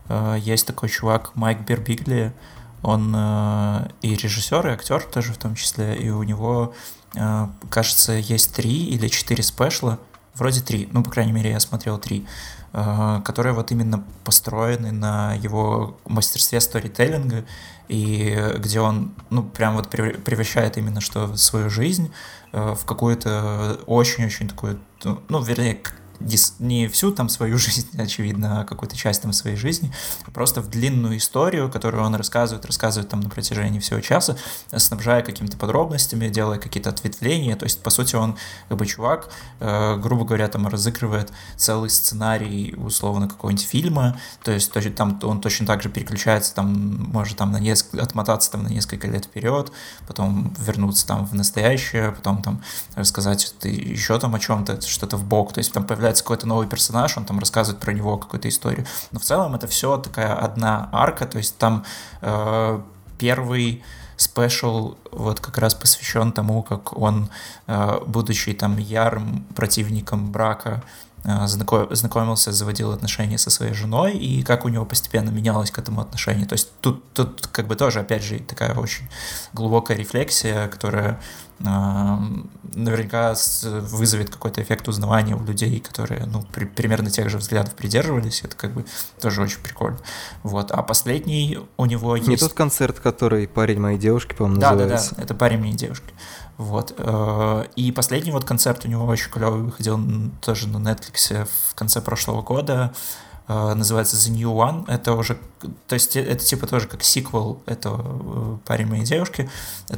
э, есть такой чувак Майк Бербигли, он э, и режиссер, и актер тоже в том числе, и у него, кажется, есть три или четыре спешла, вроде три, ну, по крайней мере, я смотрел три, которые вот именно построены на его мастерстве сторителлинга, и где он, ну, прям вот превращает именно что свою жизнь э, в какую-то очень-очень такую, ну, вернее, не всю там свою жизнь, очевидно, а какую-то часть там своей жизни, а просто в длинную историю, которую он рассказывает, рассказывает там на протяжении всего часа, снабжая какими-то подробностями, делая какие-то ответвления. То есть, по сути, он как бы чувак, э, грубо говоря, там разыгрывает целый сценарий условно какого-нибудь фильма. То есть, то, там он точно так же переключается, там может там на несколько, отмотаться там на несколько лет вперед, потом вернуться там в настоящее, потом там рассказать еще там о чем-то, что-то в бок. То есть там появляется появляется какой-то новый персонаж, он там рассказывает про него какую-то историю. Но в целом это все такая одна арка, то есть там э, первый спешл вот как раз посвящен тому, как он, э, будучи там ярым противником брака, э, знакомился, заводил отношения со своей женой, и как у него постепенно менялось к этому отношение. То есть тут, тут как бы тоже, опять же, такая очень глубокая рефлексия, которая наверняка вызовет какой-то эффект узнавания у людей, которые, ну, при, примерно тех же взглядов придерживались. Это как бы тоже очень прикольно. Вот. А последний у него есть... Не тот концерт, который «Парень моей девушки», по-моему, да, называется. Да, да, это «Парень моей девушки». Вот. Э, и последний вот концерт у него очень клевый выходил тоже на Netflix в конце прошлого года. Э, называется The New One. Это уже, то есть э, это типа тоже как сиквел этого э, парень моей девушки,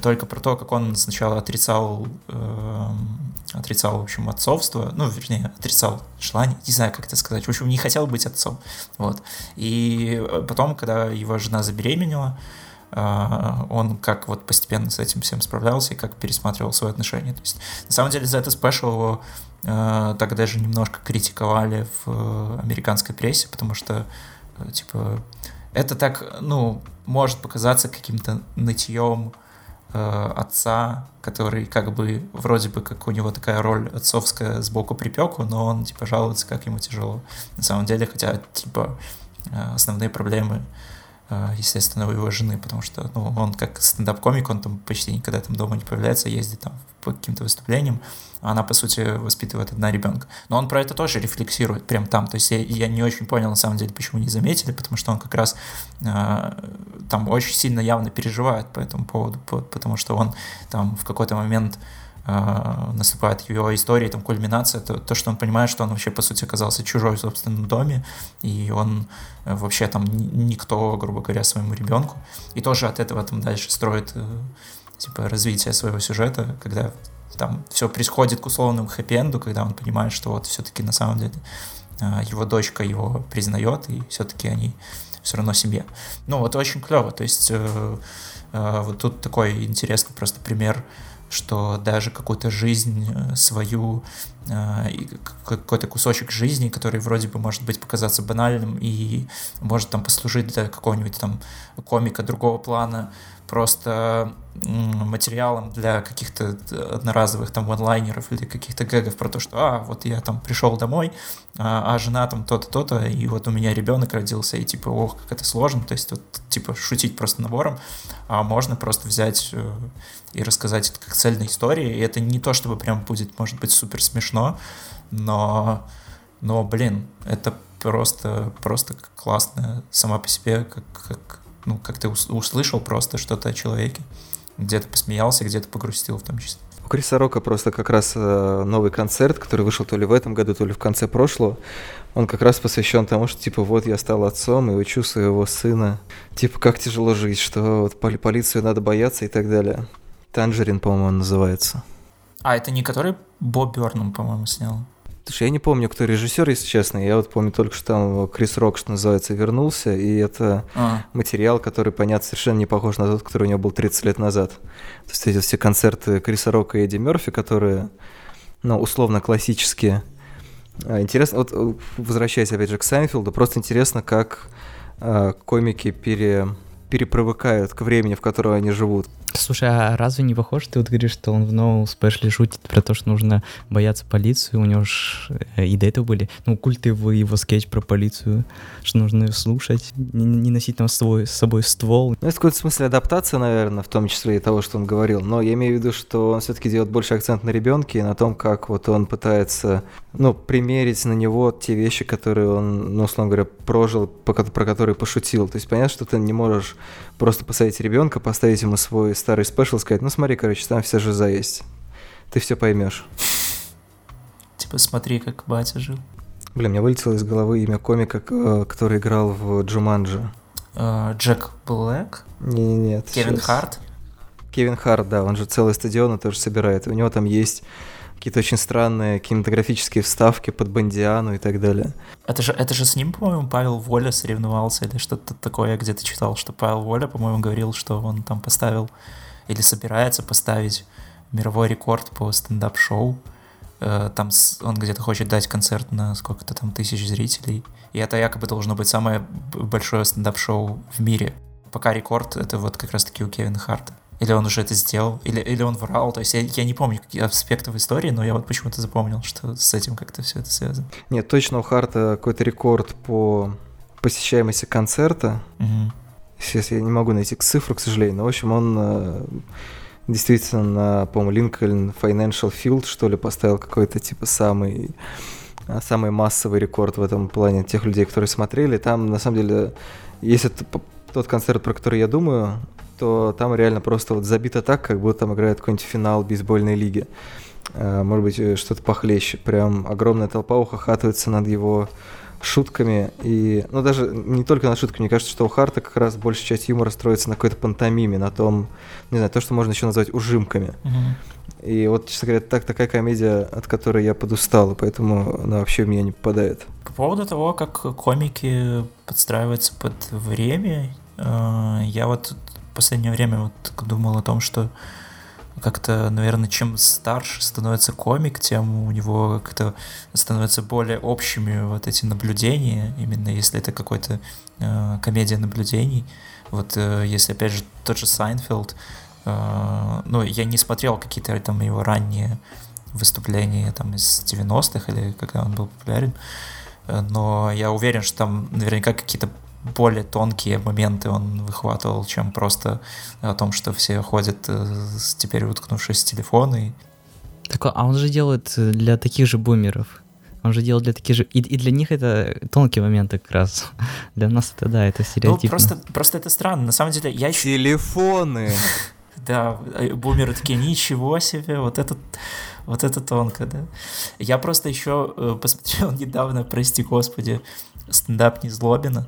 только про то, как он сначала отрицал, э, отрицал, в общем, отцовство, ну, вернее, отрицал желание, не знаю, как это сказать, в общем, не хотел быть отцом, вот. И потом, когда его жена забеременела, он как вот постепенно с этим всем справлялся и как пересматривал свои отношения. То есть, на самом деле, за это спешл его так даже немножко критиковали в э, американской прессе, потому что, э, типа, это так, ну, может показаться каким-то нытьем э, отца, который как бы вроде бы как у него такая роль отцовская сбоку припеку, но он типа жалуется, как ему тяжело. На самом деле, хотя типа э, основные проблемы э, естественно, у его жены, потому что ну, он как стендап-комик, он там почти никогда там дома не появляется, ездит там по каким-то выступлениям, а она, по сути, воспитывает одна ребенка. Но он про это тоже рефлексирует прям там, то есть я, я не очень понял, на самом деле, почему не заметили, потому что он как раз э, там очень сильно явно переживает по этому поводу, потому что он там в какой-то момент э, наступает его истории, там кульминация, то, то, что он понимает, что он вообще, по сути, оказался чужой в собственном доме, и он э, вообще там никто, грубо говоря, своему ребенку, и тоже от этого там дальше строит э, типа развитие своего сюжета, когда там все происходит к условному хэппи-энду, когда он понимает, что вот все-таки на самом деле его дочка его признает, и все-таки они все равно семья. Ну, вот очень клево. То есть э, э, вот тут такой интересный просто пример что даже какую-то жизнь э, свою, э, какой-то кусочек жизни, который вроде бы может быть показаться банальным и может там послужить для какого-нибудь там комика другого плана, просто материалом для каких-то одноразовых там онлайнеров или каких-то гэгов про то, что а, вот я там пришел домой, а, а жена там то-то, то-то, и вот у меня ребенок родился, и типа, ох, как это сложно, то есть вот типа шутить просто набором, а можно просто взять э, и рассказать это как цельная история, и это не то, чтобы прям будет, может быть, супер смешно, но, но блин, это просто, просто классно сама по себе, как, как ну, как ты услышал просто что-то о человеке, где-то посмеялся, где-то погрустил в том числе. У Криса Рока просто как раз э, новый концерт, который вышел то ли в этом году, то ли в конце прошлого, он как раз посвящен тому, что типа вот я стал отцом и учу своего сына, типа как тяжело жить, что вот поли полицию надо бояться и так далее. Танжерин, по-моему, он называется. А, это не который Боб Бёрном, по-моему, снял? Слушай, я не помню, кто режиссер, если честно. Я вот помню только, что там Крис Рок, что называется, вернулся, и это а. материал, который, понятно, совершенно не похож на тот, который у него был 30 лет назад. То есть эти все концерты Криса Рока и Эдди Мерфи, которые, ну, условно классические. А, интересно, вот э, возвращаясь опять же к Сайнфилду, просто интересно, как э, комики пере, перепривыкают к времени, в котором они живут. Слушай, а разве не похож? Ты вот говоришь, что он в новом спешле шутит про то, что нужно бояться полиции. У него ж э, и до этого были, ну, культовый его скетч про полицию, что нужно ее слушать, не, не носить там с собой, с собой ствол. Ну, это в каком-то смысле адаптация, наверное, в том числе и того, что он говорил. Но я имею в виду, что он все-таки делает больше акцент на ребенке и на том, как вот он пытается, ну, примерить на него те вещи, которые он, ну, условно говоря, прожил, про которые пошутил. То есть понятно, что ты не можешь просто посадить ребенка, поставить ему свой старый спешл, сказать, ну смотри, короче, там вся жиза есть. Ты все поймешь. Типа смотри, как батя жил. Блин, мне вылетело из головы имя комика, э, который играл в Джуманджи. Uh, Джек Блэк? Не, не, нет. Кевин сейчас. Харт? Кевин Харт, да, он же целый стадион тоже собирает. У него там есть какие-то очень странные кинематографические вставки под Бандиану и так далее. Это же, это же с ним, по-моему, Павел Воля соревновался или что-то такое, я где-то читал, что Павел Воля, по-моему, говорил, что он там поставил или собирается поставить мировой рекорд по стендап-шоу. Э, там он где-то хочет дать концерт на сколько-то там тысяч зрителей. И это якобы должно быть самое большое стендап-шоу в мире. Пока рекорд — это вот как раз-таки у Кевина Харта. Или он уже это сделал, или, или он врал. То есть я, я не помню какие аспекты в истории, но я вот почему-то запомнил, что с этим как-то все это связано. Нет, точно у Харта какой-то рекорд по посещаемости концерта. Угу. Сейчас я не могу найти цифру, к сожалению. Но, в общем, он э, действительно на, по-моему, Линкольн Financial Field, что ли, поставил какой-то, типа, самый самый массовый рекорд в этом плане тех людей, которые смотрели. Там, на самом деле, если тот концерт, про который я думаю, то там реально просто вот забито так, как будто там играет какой-нибудь финал бейсбольной лиги. Э, может быть, э, что-то похлеще. Прям огромная толпа ухахатывается над его шутками. И, ну, даже не только над шутками. Мне кажется, что у Харта как раз большая часть юмора строится на какой-то пантомиме, на том, не знаю, то, что можно еще назвать ужимками. Uh-huh. И вот, честно говоря, так, такая комедия, от которой я подустал, и поэтому она вообще в меня не попадает. По поводу того, как комики подстраиваются под время, э, я вот последнее время вот думал о том, что как-то, наверное, чем старше становится комик, тем у него как-то становятся более общими вот эти наблюдения, именно если это какой-то э, комедия наблюдений. Вот э, если, опять же, тот же Сайнфилд, э, ну, я не смотрел какие-то там его ранние выступления там из 90-х или когда он был популярен, э, но я уверен, что там наверняка какие-то более тонкие моменты он выхватывал, чем просто о том, что все ходят э, теперь уткнувшись в телефоны. Так, а он же делает э, для таких же бумеров. Он же делал для таких же... И, и для них это тонкие моменты как раз. Для нас это, да, это стереотипно. Ну, просто, просто это странно. На самом деле, я еще... Телефоны! Да, э, бумеры такие, ничего себе, вот это, вот это тонко, да. Я просто еще посмотрел недавно, прости господи, стендап Незлобина.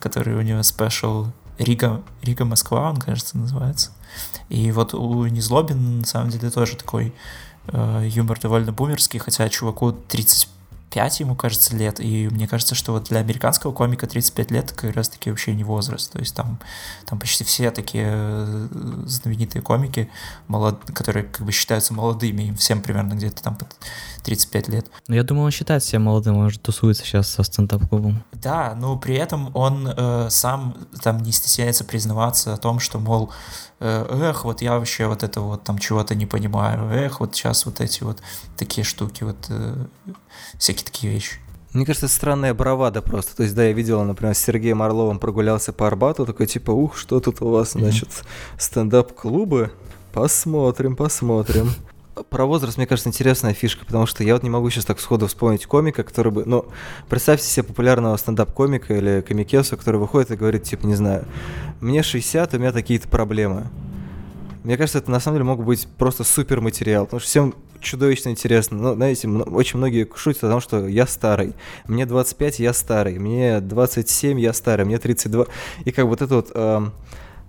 Который у него спешл Рига, Рига Москва, он, кажется, называется. И вот у Незлобина, на самом деле, тоже такой э, юмор довольно бумерский, хотя чуваку 30 35 ему, кажется, лет, и мне кажется, что вот для американского комика 35 лет как раз-таки вообще не возраст, то есть там, там почти все такие э, знаменитые комики, молод... которые как бы считаются молодыми, им всем примерно где-то там под 35 лет. Ну, я думаю, он считает себя молодым, он же тусуется сейчас со стендап-клубом. Да, но при этом он э, сам там не стесняется признаваться о том, что, мол, э, эх, вот я вообще вот это вот там чего-то не понимаю, эх, вот сейчас вот эти вот такие штуки, вот э, всякие такие вещи. Мне кажется, странная бравада просто. То есть, да, я видел, например, с Сергеем Орловым прогулялся по Арбату, такой типа, ух, что тут у вас, значит, стендап-клубы? Посмотрим, посмотрим. Про возраст, мне кажется, интересная фишка, потому что я вот не могу сейчас так сходу вспомнить комика, который бы... Ну, представьте себе популярного стендап-комика или комикесу, который выходит и говорит, типа, не знаю, мне 60, у меня такие-то проблемы. Мне кажется, это на самом деле мог быть просто супер материал, потому что всем чудовищно интересно. Ну, знаете, очень многие шутят о том, что я старый. Мне 25, я старый. Мне 27, я старый. Мне 32. И как вот это вот... Э,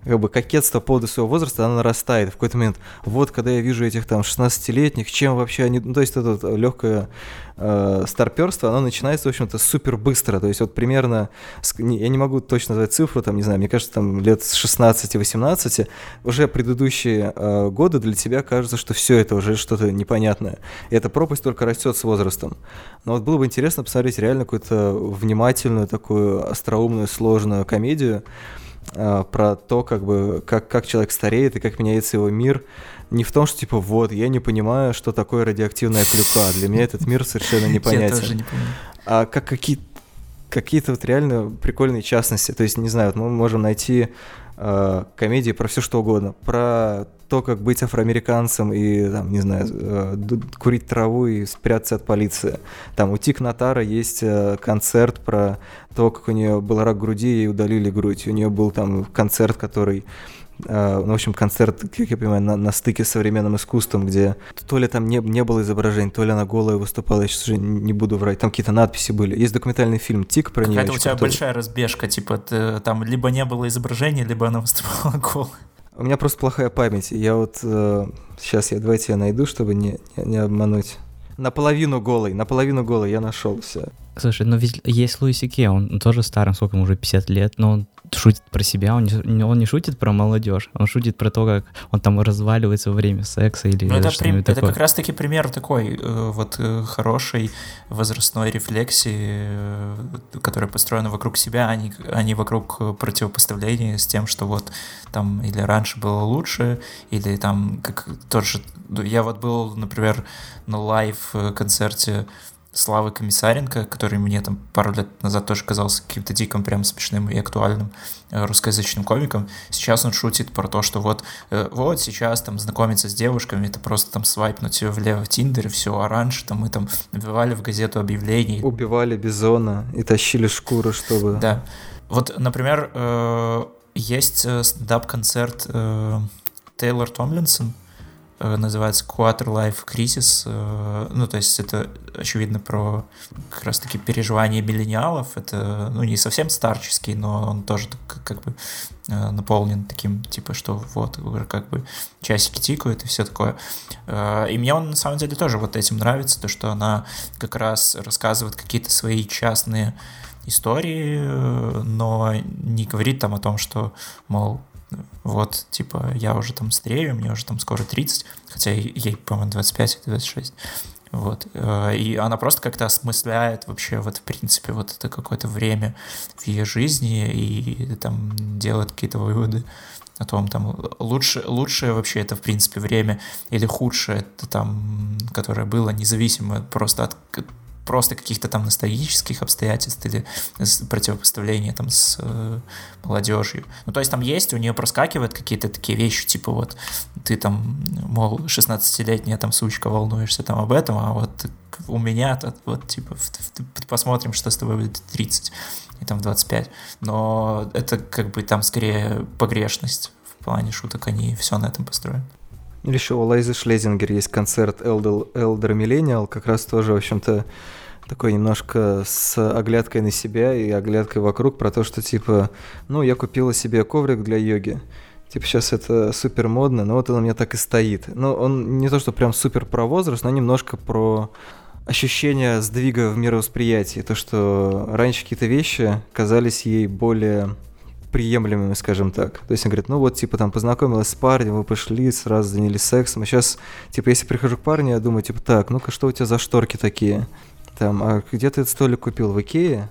как бы кокетство по поводу своего возраста, оно нарастает. В какой-то момент, вот, когда я вижу этих там 16-летних, чем вообще они... Ну, то есть это легкое э, старперство, оно начинается, в общем-то, супер быстро. То есть вот примерно, я не могу точно назвать цифру, там, не знаю, мне кажется, там лет с 16-18, уже предыдущие э, годы для тебя кажется, что все это уже что-то непонятное. И эта пропасть только растет с возрастом. Но вот было бы интересно посмотреть реально какую-то внимательную, такую остроумную, сложную комедию, про то, как бы, как, как человек стареет и как меняется его мир, не в том, что типа вот, я не понимаю, что такое радиоактивная клюква. Для меня этот мир совершенно непонятен. Я тоже не понимаю. А как какие какие-то вот реально прикольные частности. То есть, не знаю, вот мы можем найти э, комедии про все что угодно. Про то, как быть афроамериканцем и, там, не знаю, э, курить траву и спрятаться от полиции. Там у Тик Натара есть э, концерт про то, как у нее был рак груди, и удалили грудь. У нее был там концерт, который ну, в общем, концерт, как я понимаю, на, на стыке с современным искусством, где то ли там не, не было изображений, то ли она голая выступала, я сейчас уже не буду врать, там какие-то надписи были. Есть документальный фильм «Тик» про нее. Какая-то у тебя который... большая разбежка, типа, ты, там либо не было изображения, либо она выступала голой. У меня просто плохая память. Я вот э, сейчас я давайте я найду, чтобы не, не, не обмануть. Наполовину голый, наполовину голый я нашел все. Слушай, ну ведь есть Кей, он тоже старый, сколько ему уже 50 лет, но он шутит про себя, он не, он не шутит про молодежь, он шутит про то, как он там разваливается во время секса или ну, это, при, это как раз-таки пример такой э, вот э, хорошей возрастной рефлексии, э, которая построена вокруг себя, а не, а не вокруг противопоставления с тем, что вот там или раньше было лучше, или там как тот же... Я вот был, например, на лайв-концерте Славы Комиссаренко, который мне там пару лет назад тоже казался каким-то диким, прям смешным и актуальным э, русскоязычным комиком. Сейчас он шутит про то, что вот, э, вот сейчас там знакомиться с девушками, это просто там свайпнуть ее влево в Тиндере, все, а раньше там мы там набивали в газету объявлений. Убивали Бизона и тащили шкуры, чтобы... Да. Вот, например, э, есть стендап-концерт Тейлор Томлинсон, называется Quarter Life Crisis. Э, ну, то есть это, очевидно, про как раз-таки переживания миллениалов. Это, ну, не совсем старческий, но он тоже как бы э, наполнен таким, типа, что вот, как бы часики тикают и все такое. И мне он, на самом деле, тоже вот этим нравится, то, что она как раз рассказывает какие-то свои частные истории, но не говорит там о том, что, мол, вот, типа, я уже там старею, мне уже там скоро 30, хотя ей, по-моему, 25 или 26. Вот. Э, и она просто как-то осмысляет вообще вот в принципе вот это какое-то время в ее жизни и там делает какие-то выводы о том, там, лучше, лучшее вообще это, в принципе, время или худшее это там, которое было независимо просто от просто каких-то там ностальгических обстоятельств или противопоставления там с э, молодежью. Ну, то есть там есть, у нее проскакивают какие-то такие вещи, типа вот ты там, мол, 16-летняя там сучка волнуешься там об этом, а вот у меня -то, вот типа посмотрим, что с тобой будет 30 и там 25. Но это как бы там скорее погрешность в плане шуток, они все на этом построены. Или еще у Лайзы Шлезингер есть концерт Elder, Elder Millennial, как раз тоже, в общем-то, такой немножко с оглядкой на себя и оглядкой вокруг про то, что типа, ну, я купила себе коврик для йоги. Типа сейчас это супер модно, но вот он у меня так и стоит. Ну, он не то, что прям супер про возраст, но немножко про ощущение сдвига в мировосприятии. То, что раньше какие-то вещи казались ей более приемлемыми, скажем так. То есть он говорит, ну вот, типа, там, познакомилась с парнем, вы пошли, сразу занялись сексом, а сейчас, типа, если прихожу к парню, я думаю, типа, так, ну-ка, что у тебя за шторки такие? Там, а где ты этот столик купил, в Икее?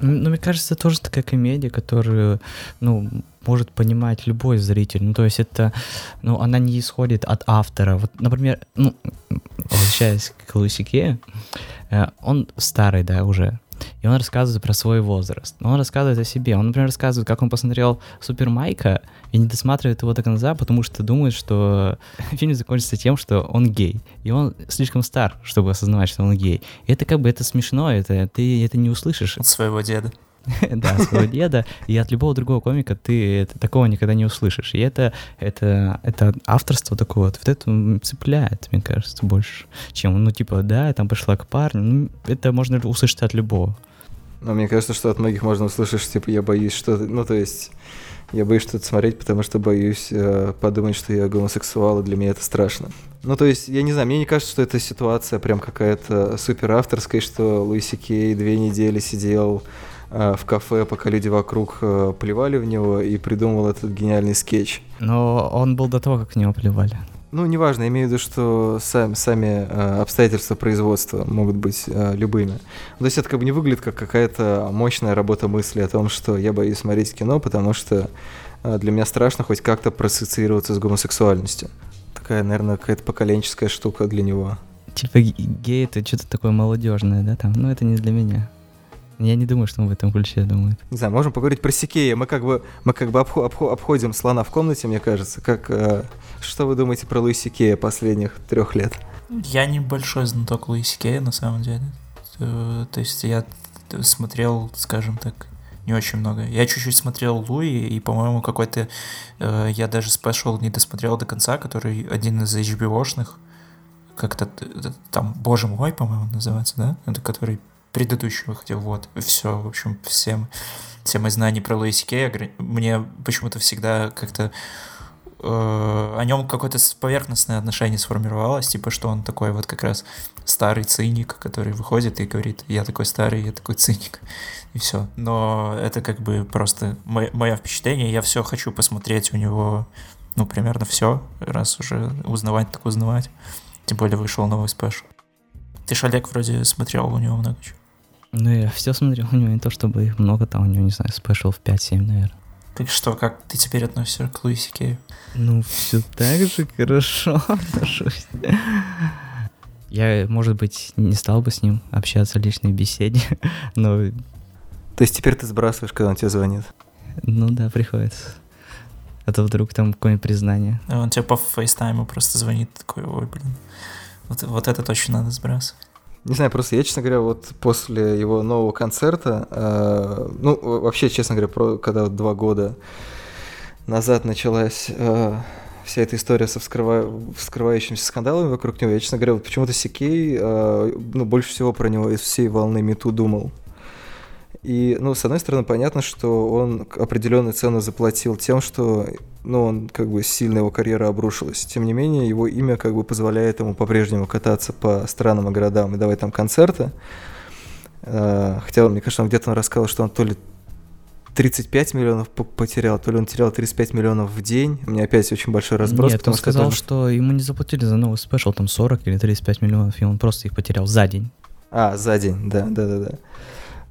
Ну, мне кажется, это тоже такая комедия, которую, ну, может понимать любой зритель. Ну, то есть это, ну, она не исходит от автора. Вот, например, ну, возвращаясь к Луисике, э, он старый, да, уже, и он рассказывает про свой возраст. Он рассказывает о себе. Он, например, рассказывает, как он посмотрел Супер Майка и не досматривает его до конца, потому что думает, что фильм закончится тем, что он гей. И он слишком стар, чтобы осознавать, что он гей. И это как бы это смешно, это ты это не услышишь. От своего деда. да, своего деда, и от любого другого комика ты такого никогда не услышишь. И это, это, это авторство такое вот, вот это цепляет, мне кажется, больше, чем, ну, типа, да, я там пошла к парню, ну, это можно услышать от любого. Но мне кажется, что от многих можно услышать, что, типа, я боюсь что-то, ну, то есть, я боюсь что-то смотреть, потому что боюсь э, подумать, что я гомосексуал, и для меня это страшно. Ну, то есть, я не знаю, мне не кажется, что эта ситуация прям какая-то супер авторская, что Луиси Кей две недели сидел Э, в кафе, пока люди вокруг э, плевали в него, и придумал этот гениальный скетч. Но он был до того, как в него плевали. Ну, неважно, я имею в виду, что сами, сами э, обстоятельства производства могут быть э, любыми. То есть это как бы не выглядит как какая-то мощная работа мысли о том, что я боюсь смотреть кино, потому что э, для меня страшно хоть как-то проассоциироваться с гомосексуальностью. Такая, наверное, какая-то поколенческая штука для него. Типа гей это что-то такое молодежное, да, там, ну это не для меня. Я не думаю, что он в этом ключе думает. Не знаю, можем поговорить про Сикея. Мы как бы, мы как бы обхо- обхо- обходим слона в комнате, мне кажется. Как, э, что вы думаете про Луи Сикея последних трех лет? Я небольшой знаток Луи Си Кея, на самом деле. Э, то есть я смотрел, скажем так, не очень много. Я чуть-чуть смотрел Луи, и, по-моему, какой-то... Э, я даже спешл не досмотрел до конца, который один из HBO-шных, как-то там, боже мой, по-моему, называется, да? Это который предыдущий выходил, вот, все, в общем, всем, все мои знания про Луи Си Кей, мне почему-то всегда как-то э, о нем какое-то поверхностное отношение сформировалось, типа, что он такой вот как раз старый циник, который выходит и говорит, я такой старый, я такой циник, и все. Но это как бы просто мое впечатление, я все хочу посмотреть у него, ну, примерно все, раз уже узнавать, так узнавать. Тем более вышел новый спешл. Ты ж Олег вроде смотрел у него много чего. Ну, я все смотрел у него, не то чтобы их много, там у него, не знаю, спешл в 5-7, наверное. Так что, как ты теперь относишься к Луиси Кею? Ну, все так же хорошо отношусь. Я, может быть, не стал бы с ним общаться в личной беседе, но... То есть теперь ты сбрасываешь, когда он тебе звонит? Ну да, приходится. А то вдруг там какое-нибудь признание. А он тебе по фейстайму просто звонит, такой, ой, блин, вот, вот это точно надо сбрасывать. Не знаю, просто я, честно говоря, вот после его нового концерта, э, ну, вообще, честно говоря, про, когда вот два года назад началась э, вся эта история со вскрыва... вскрывающимися скандалами вокруг него, я, честно говоря, вот почему-то Сикей, э, ну, больше всего про него из всей волны Мету думал. И, ну, с одной стороны, понятно, что он определенную цену заплатил тем, что, ну, он как бы сильно его карьера обрушилась. Тем не менее, его имя как бы позволяет ему по-прежнему кататься по странам и городам и давать там концерты. А, хотя, мне кажется, он где-то рассказал, что он то ли 35 миллионов потерял, то ли он терял 35 миллионов в день. У меня опять очень большой разброс. Нет, он сказал, что, что ему не заплатили за новый спешл, там 40 или 35 миллионов, и он просто их потерял за день. А, за день, да, да, да, да.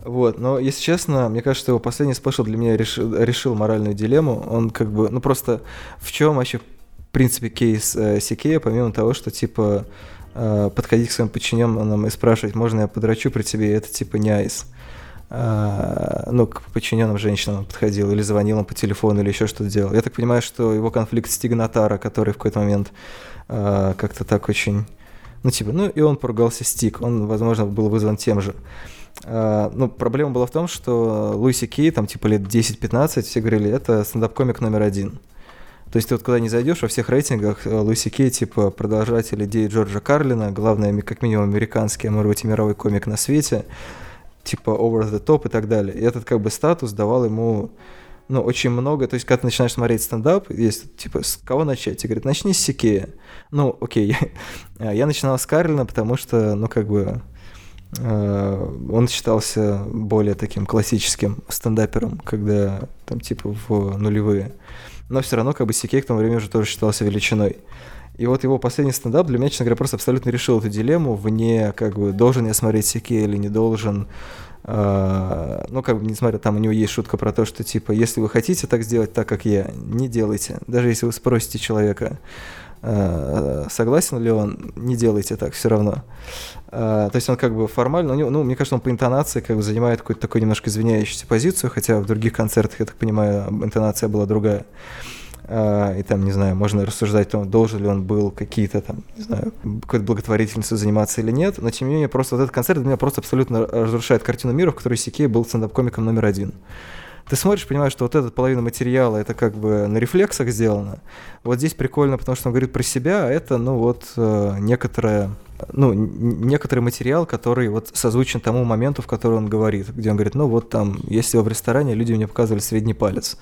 Вот, но если честно, мне кажется, что его последний спешл для меня решил, решил моральную дилемму. Он как бы, ну просто в чем вообще, в принципе, кейс э, Си Кея, помимо того, что типа э, подходить к своим подчиненным и спрашивать, можно я подрачу при тебе, это типа не айс. А, ну, к подчиненным женщинам подходил, или звонил им по телефону, или еще что-то делал. Я так понимаю, что его конфликт с Тигнатара, который в какой-то момент а, как-то так очень... Ну, типа, ну, и он поругался Стик, он, возможно, был вызван тем же. А, ну, проблема была в том, что Луиси Кей, там, типа, лет 10-15, все говорили, это стендап-комик номер один. То есть ты вот куда не зайдешь, во всех рейтингах э, Луиси Кей, типа, продолжатель идеи Джорджа Карлина, главное, как минимум, американский, а может быть, и мировой комик на свете – типа over the top и так далее. И этот как бы статус давал ему ну, очень много. То есть, когда ты начинаешь смотреть стендап, есть, типа, с кого начать? И говорит, начни с Си Кея. Ну, окей, я, я начинал с Карлина, потому что, ну, как бы, он считался более таким классическим стендапером, когда, там, типа, в нулевые. Но все равно, как бы, Си Кей к тому времени уже тоже считался величиной. И вот его последний стендап для меня, честно говоря, просто абсолютно решил эту дилемму вне, как бы, должен я смотреть Си Кея или не должен. Uh, ну, как бы, несмотря, там у него есть шутка про то, что, типа, если вы хотите так сделать, так как я, не делайте. Даже если вы спросите человека, согласен ли он, не делайте так все равно. Uh, то есть он как бы формально, у него, ну, мне кажется, он по интонации как бы занимает какую-то такую немножко извиняющуюся позицию, хотя в других концертах, я так понимаю, интонация была другая. А, и там, не знаю, можно рассуждать, том, должен ли он был какие-то там, не знаю, какой-то благотворительностью заниматься или нет, но тем не менее, просто вот этот концерт для меня просто абсолютно разрушает картину мира, в которой Сикей был стендап-комиком номер один. Ты смотришь, понимаешь, что вот эта половина материала, это как бы на рефлексах сделано. Вот здесь прикольно, потому что он говорит про себя, а это, ну вот, э, некоторое ну, некоторый материал, который вот созвучен тому моменту, в который он говорит, где он говорит, ну вот там, если в ресторане люди мне показывали средний палец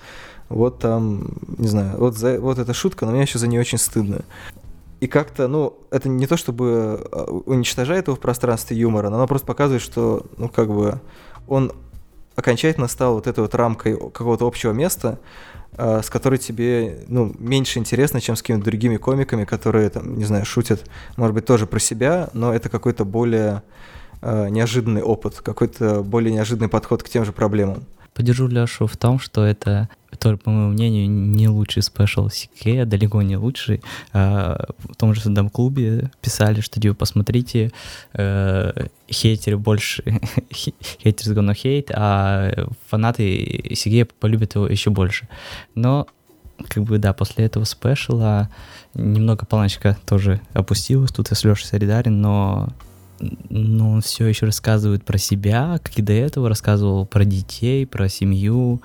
вот там, не знаю, вот, за, вот эта шутка, но мне еще за нее очень стыдно. И как-то, ну, это не то, чтобы а, уничтожает его в пространстве юмора, но оно просто показывает, что, ну, как бы, он окончательно стал вот этой вот рамкой какого-то общего места, э, с которой тебе, ну, меньше интересно, чем с какими-то другими комиками, которые, там, не знаю, шутят, может быть, тоже про себя, но это какой-то более э, неожиданный опыт, какой-то более неожиданный подход к тем же проблемам. Поддержу Лешу в том, что это который, по моему мнению, не лучший спешл CK, далеко не лучший. А, в том же Саддам клубе писали, что типа посмотрите, э, хейтеры больше, хейтеры gonna hate, а фанаты CK полюбят его еще больше. Но как бы, да, после этого спешла немного планочка тоже опустилась, тут я с Лешей солидарен, но но он все еще рассказывает про себя, как и до этого рассказывал про детей, про семью,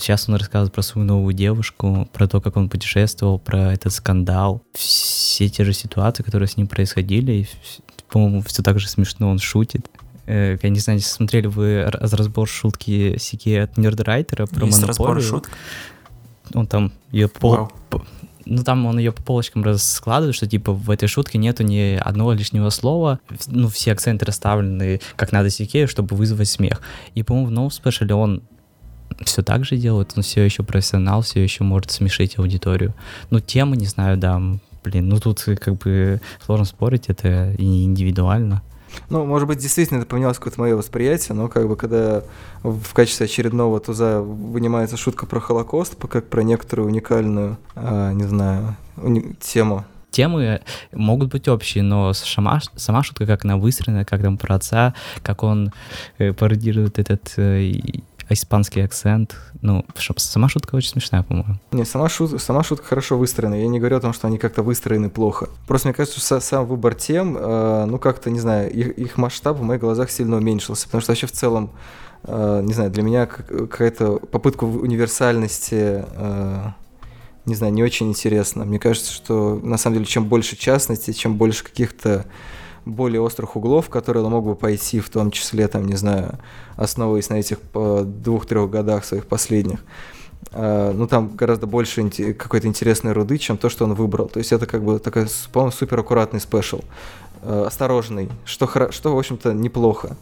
Сейчас он рассказывает про свою новую девушку, про то, как он путешествовал, про этот скандал, все те же ситуации, которые с ним происходили. И, по-моему, все так же смешно он шутит. Э, я не знаю, смотрели вы разбор шутки Сики от Нердрайтера про Есть монополию. разбор шуток? Он там ее пол... ну там он ее по полочкам раскладывает, что типа в этой шутке нету ни одного лишнего слова, ну все акценты расставлены как надо Сикею, чтобы вызвать смех. И, по-моему, в новом спешле он все так же делает, он все еще профессионал, все еще может смешить аудиторию. Ну, тема, не знаю, да, блин, ну тут как бы сложно спорить, это индивидуально. Ну, может быть, действительно это поменялось какое-то мое восприятие, но как бы когда в качестве очередного туза вынимается шутка про Холокост, как про некоторую уникальную, а, не знаю, уни- тему, темы могут быть общие, но сама, сама шутка, как она выстроена, как там про отца, как он э, пародирует этот э, испанский акцент. Ну, сама шутка очень смешная, по-моему. Не, сама, шут, сама шутка хорошо выстроена. Я не говорю о том, что они как-то выстроены плохо. Просто мне кажется, что сам выбор тем, э, ну, как-то, не знаю, их, их масштаб в моих глазах сильно уменьшился. Потому что вообще в целом, э, не знаю, для меня какая-то попытка универсальности... Э, не знаю, не очень интересно. Мне кажется, что на самом деле чем больше частностей, чем больше каких-то более острых углов, которые он мог бы пойти, в том числе, там, не знаю, основываясь на этих двух-трех годах своих последних. Uh, ну, там гораздо больше какой-то интересной руды, чем то, что он выбрал. То есть это как бы такой, по-моему, супер аккуратный спешл. Uh, осторожный, что, что, в общем-то, неплохо.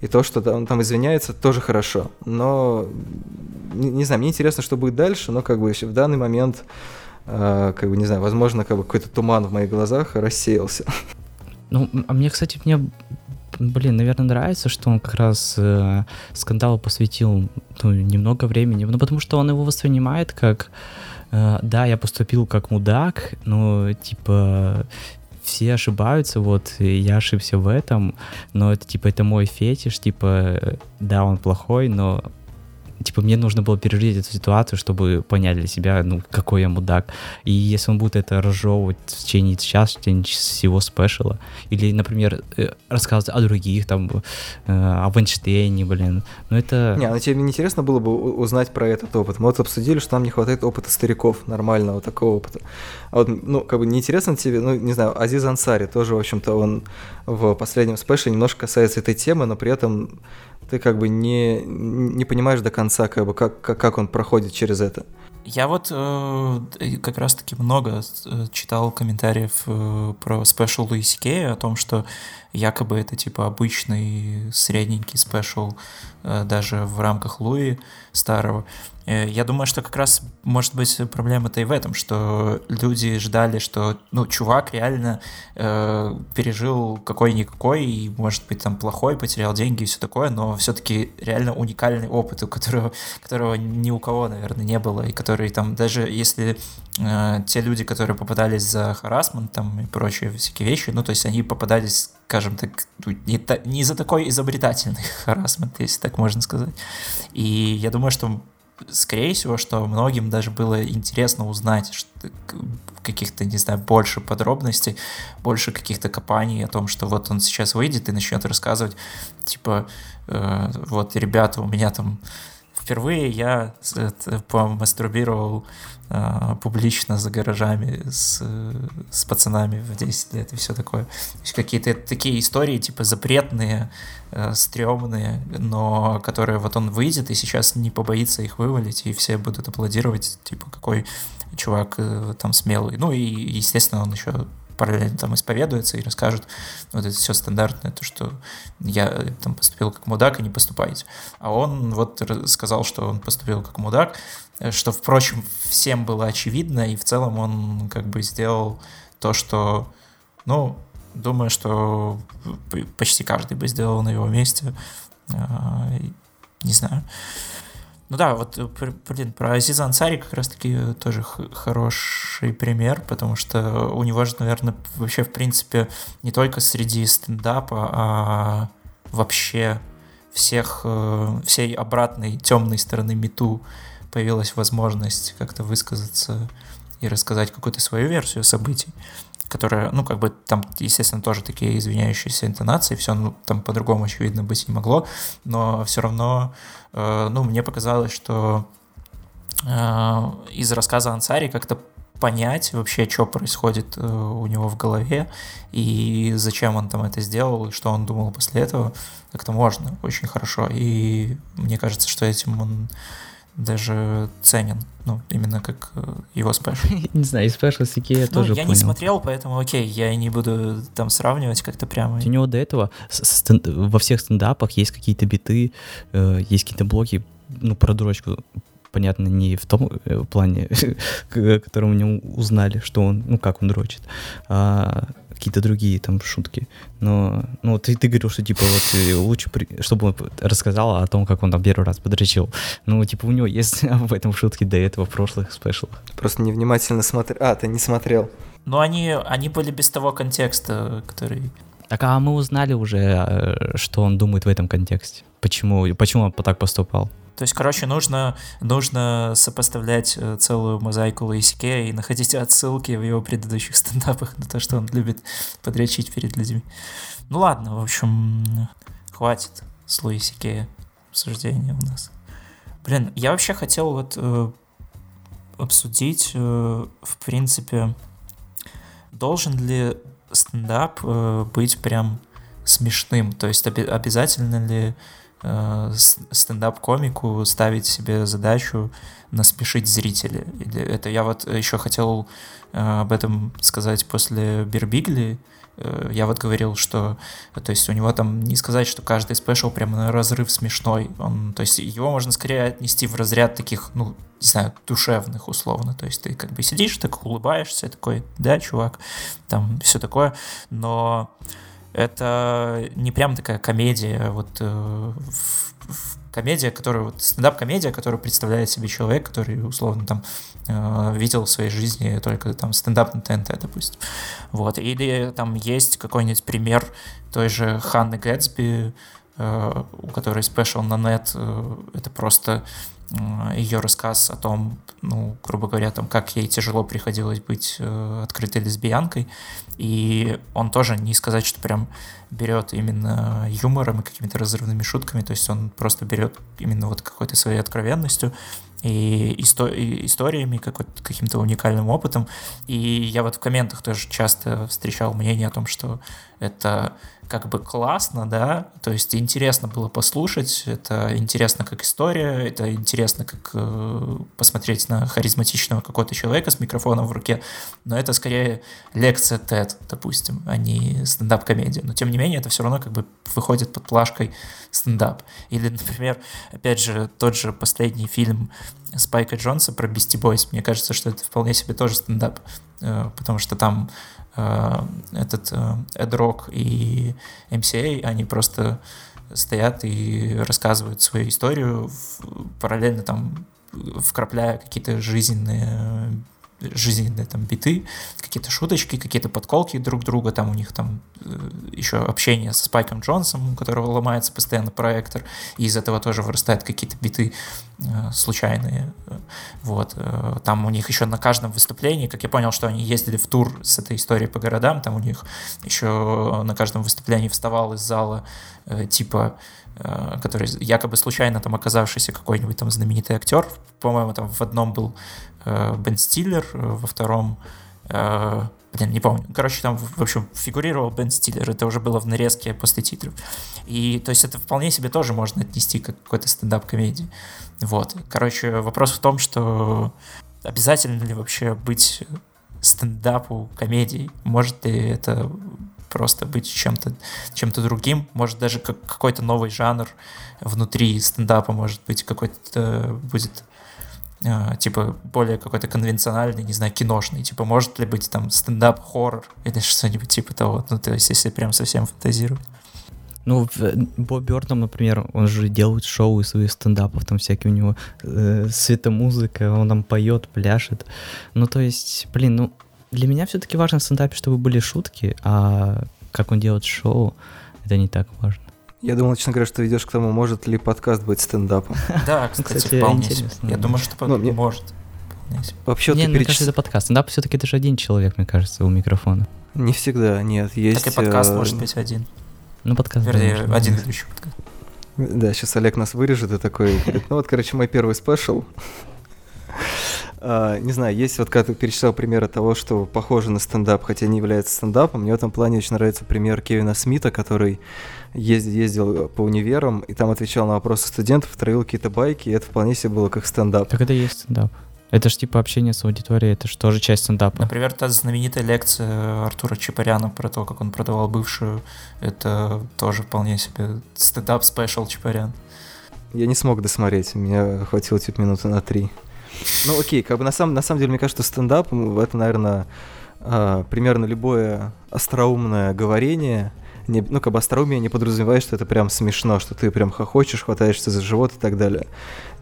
И то, что он там извиняется, тоже хорошо. Но не, не знаю, мне интересно, что будет дальше, но как бы в данный момент, э, как бы, не знаю, возможно, как бы какой-то туман в моих глазах рассеялся. Ну, а мне, кстати, мне блин, наверное, нравится, что он как раз э, скандалу посвятил ну, немного времени, ну, потому что он его воспринимает как, э, да, я поступил как мудак, но, типа, все ошибаются, вот, я ошибся в этом, но это, типа, это мой фетиш, типа, да, он плохой, но типа, мне нужно было пережить эту ситуацию, чтобы понять для себя, ну, какой я мудак. И если он будет это разжевывать в течение часа, в течение всего спешала, или, например, э, рассказывать о других, там, э, об Эйнштейне, блин, ну это... Не, ну тебе интересно было бы узнать про этот опыт? Мы вот обсудили, что нам не хватает опыта стариков, нормального такого опыта. А вот, ну, как бы неинтересно тебе, ну, не знаю, Азиз Ансари тоже, в общем-то, он в последнем спеше немножко касается этой темы, но при этом ты как бы не, не понимаешь до конца, как бы, как, как, как он проходит через это. Я вот э, как раз-таки много э, читал комментариев э, про спешл Луи Си Кея о том, что якобы это типа обычный средненький спешл э, даже в рамках Луи старого. Э, я думаю, что как раз может быть проблема-то и в этом, что люди ждали, что ну, чувак реально э, пережил какой-никакой, и, может быть, там плохой, потерял деньги и все такое, но все-таки реально уникальный опыт, у которого, которого ни у кого, наверное, не было, и который там, даже если э, те люди, которые попадались за харасмент там и прочие всякие вещи, ну, то есть они попадались скажем так, ну, не, та, не за такой изобретательный харасмент, если так можно сказать. И я думаю, что скорее всего, что многим даже было интересно узнать каких-то, не знаю, больше подробностей, больше каких-то копаний о том, что вот он сейчас выйдет и начнет рассказывать, типа, э, вот, ребята, у меня там впервые я помастурбировал э, публично за гаражами с, с пацанами в 10 лет и все такое. То есть какие-то такие истории, типа, запретные, э, стрёмные, но которые вот он выйдет и сейчас не побоится их вывалить, и все будут аплодировать, типа, какой чувак э, там смелый. Ну и, естественно, он еще параллельно там исповедуется и расскажет вот это все стандартное, то, что я э, там поступил как мудак, и не поступайте. А он вот сказал, что он поступил как мудак, э, что, впрочем, всем было очевидно, и в целом он как бы сделал то, что, ну, думаю, что почти каждый бы сделал на его месте. А, не знаю. Ну да, вот, э, блин, про Азиза Ансари как раз-таки тоже хороший пример, потому что у него же, наверное, вообще, в принципе, не только среди стендапа, а вообще всех, э, всей обратной темной стороны мету появилась возможность как-то высказаться и рассказать какую-то свою версию событий которая, ну, как бы там, естественно, тоже такие извиняющиеся интонации, все, ну, там по-другому, очевидно, быть не могло, но все равно, э, ну, мне показалось, что э, из рассказа Ансари как-то понять вообще, что происходит э, у него в голове и зачем он там это сделал, и что он думал после этого, как-то можно очень хорошо. И мне кажется, что этим он даже ценен, ну, именно как э, его special. Не знаю, и special с Икея ну, тоже я понял. не смотрел, поэтому окей, я не буду там сравнивать как-то прямо. У него до этого во всех стендапах есть какие-то биты, э, есть какие-то блоки, ну, про дурочку, понятно, не в том э, плане, котором не узнали, что он, ну, как он дрочит, а какие-то другие там шутки. Но, ну, ты, ты говорил, что, типа, вот э, лучше, чтобы он рассказал о том, как он там первый раз подрочил. Ну, типа, у него есть в этом шутки до этого в прошлых спешлах. Просто невнимательно смотрел. А, ты не смотрел. Ну, они, они были без того контекста, который... Так, а мы узнали уже, э, что он думает в этом контексте. Почему, почему он так поступал? То есть, короче, нужно, нужно сопоставлять э, целую мозаику Луисике и находить отсылки в его предыдущих стендапах на то, что он любит подрячить перед людьми. Ну ладно, в общем, хватит с Луисике обсуждения у нас. Блин, я вообще хотел вот э, обсудить, э, в принципе, должен ли стендап э, быть прям смешным? То есть оби- обязательно ли стендап-комику ставить себе задачу насмешить зрителя. Это я вот еще хотел э, об этом сказать после Бирбигли, э, я вот говорил, что, то есть у него там не сказать, что каждый спешл прямо на разрыв смешной. Он, то есть его можно скорее отнести в разряд таких, ну, не знаю, душевных условно. То есть ты как бы сидишь, так улыбаешься, такой, да, чувак, там все такое. Но это не прям такая комедия, вот э, комедия, которая вот стендап-комедия, которую представляет себе человек, который условно там э, видел в своей жизни только там стендап на ТНТ, допустим. Вот. Или там есть какой-нибудь пример той же Ханны Гэтсби, э, у которой спешл на нет, э, это просто ее рассказ о том, ну, грубо говоря, там, как ей тяжело приходилось быть э, открытой лесбиянкой. И он тоже не сказать, что прям берет именно юмором и какими-то разрывными шутками, то есть он просто берет именно вот какой-то своей откровенностью и, исто- и историями, каким-то уникальным опытом. И я вот в комментах тоже часто встречал мнение о том, что это как бы классно, да, то есть интересно было послушать, это интересно как история, это интересно как э, посмотреть на харизматичного какого-то человека с микрофоном в руке, но это скорее лекция TED, допустим, а не стендап-комедия. Но тем не менее это все равно как бы выходит под плашкой стендап. Или, например, опять же, тот же последний фильм Спайка Джонса про Бисти Бойс, мне кажется, что это вполне себе тоже стендап, э, потому что там этот Эд Рок и MCA, они просто стоят и рассказывают свою историю, параллельно там вкрапляя какие-то жизненные жизненные там биты, какие-то шуточки, какие-то подколки друг друга, там у них там э, еще общение со Спайком Джонсом, у которого ломается постоянно проектор, и из этого тоже вырастают какие-то биты э, случайные, вот, э, там у них еще на каждом выступлении, как я понял, что они ездили в тур с этой историей по городам, там у них еще на каждом выступлении вставал из зала типа который якобы случайно там оказавшийся какой-нибудь там знаменитый актер, по-моему, там в одном был Бен Стиллер, э, во втором э, блин, не помню. Короче, там, в общем, фигурировал Бен Стиллер, это уже было в нарезке после титров. И, то есть, это вполне себе тоже можно отнести как какой-то стендап-комедии. Вот. Короче, вопрос в том, что обязательно ли вообще быть стендапу комедией? Может ли это просто быть чем-то чем другим? Может даже как какой-то новый жанр внутри стендапа, может быть, какой-то будет э, типа более какой-то конвенциональный, не знаю, киношный, типа может ли быть там стендап-хоррор или что-нибудь типа того, ну то есть если прям совсем фантазировать. Ну, э, Боб Бёртон, например, он же делает шоу из своих стендапов, там всякие у него э, светомузыка, он там поет, пляшет. Ну, то есть, блин, ну, для меня все-таки важно в стендапе, чтобы были шутки, а как он делает шоу, это не так важно. Я думал, честно говоря, что идешь к тому, может ли подкаст быть стендапом. Да, кстати, вполне Я думаю, что ну, может. Вообще, не, мне кажется, это подкаст. Стендап все-таки это же один человек, мне кажется, у микрофона. Не всегда, нет. Есть... Так и подкаст э, может быть один. Ну, подкаст. Вернее, один ведущий подкаст. Да, сейчас Олег нас вырежет и такой, ну вот, короче, мой первый special. Э, не знаю, есть вот когда ты перечислял примеры того, что похоже на стендап, хотя не является стендапом, мне в этом плане очень нравится пример Кевина Смита, который ездил, ездил по универам и там отвечал на вопросы студентов, травил какие-то байки, и это вполне себе было как стендап. Так это и есть стендап. Это же типа общение с аудиторией, это же тоже часть стендапа. Например, та знаменитая лекция Артура Чапаряна про то, как он продавал бывшую, это тоже вполне себе стендап- special Чапарян. Я не смог досмотреть, меня хватило типа минуты на три. Ну окей, как бы на самом, на самом деле, мне кажется, что стендап, это, наверное, а, примерно любое остроумное говорение, не, ну, как бы остроумие не подразумевает, что это прям смешно, что ты прям хохочешь, хватаешься за живот и так далее.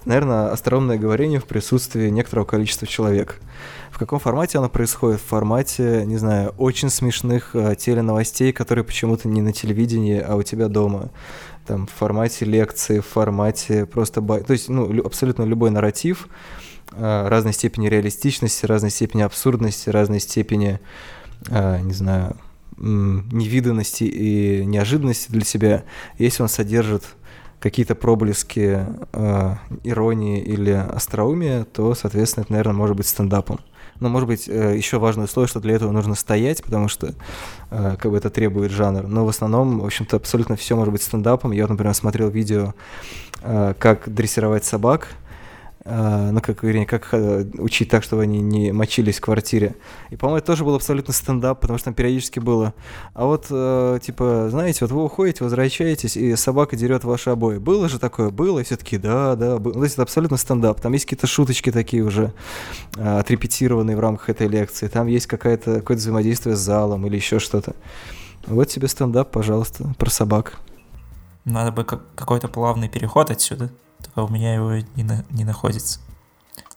Наверное, остроумное говорение в присутствии некоторого количества человек. В каком формате оно происходит? В формате, не знаю, очень смешных э, теленовостей, которые почему-то не на телевидении, а у тебя дома. Там, в формате лекции, в формате просто... Бай... То есть, ну, абсолютно любой нарратив, э, разной степени реалистичности, разной степени абсурдности, разной степени, э, не знаю, невиданности и неожиданности для себя, если он содержит какие-то проблески э, иронии или остроумия, то, соответственно, это, наверное, может быть стендапом. Но, может быть, э, еще важное условие, что для этого нужно стоять, потому что э, как бы это требует жанр. Но в основном, в общем-то, абсолютно все может быть стендапом. Я, например, смотрел видео, э, как дрессировать собак, ну, как, вернее, как э, учить так, чтобы они не мочились в квартире. И, по-моему, это тоже был абсолютно стендап, потому что там периодически было. А вот, э, типа, знаете, вот вы уходите, возвращаетесь, и собака дерет ваши обои. Было же такое? Было, и все таки да, да. Было. Ну, то есть это абсолютно стендап. Там есть какие-то шуточки такие уже э, отрепетированные в рамках этой лекции. Там есть какая-то, какое-то взаимодействие с залом или еще что-то. Вот тебе стендап, пожалуйста, про собак. Надо бы какой-то плавный переход отсюда у меня его не, на, не находится.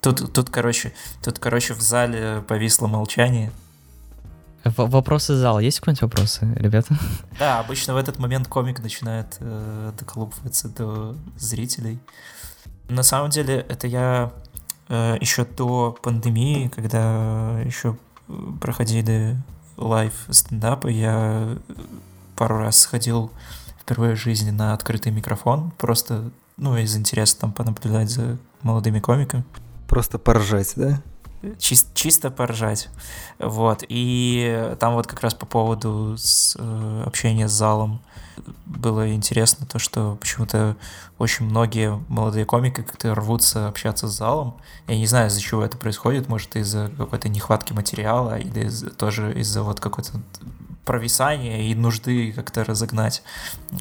Тут, тут, короче, тут, короче, в зале повисло молчание. В вопросы зала. Есть какие-нибудь вопросы, ребята? Да, обычно в этот момент комик начинает э, доколупываться до зрителей. На самом деле, это я э, еще до пандемии, когда еще проходили live стендапы, я пару раз сходил впервые в жизни на открытый микрофон, просто ну, из интереса там понаблюдать за молодыми комиками. Просто поржать, да? Чис- чисто поржать. Вот. И там вот как раз по поводу с, э, общения с залом было интересно то, что почему-то очень многие молодые комики как-то рвутся общаться с залом. Я не знаю, из-за чего это происходит. Может, из-за какой-то нехватки материала или из тоже из-за вот какой-то провисания и нужды как-то разогнать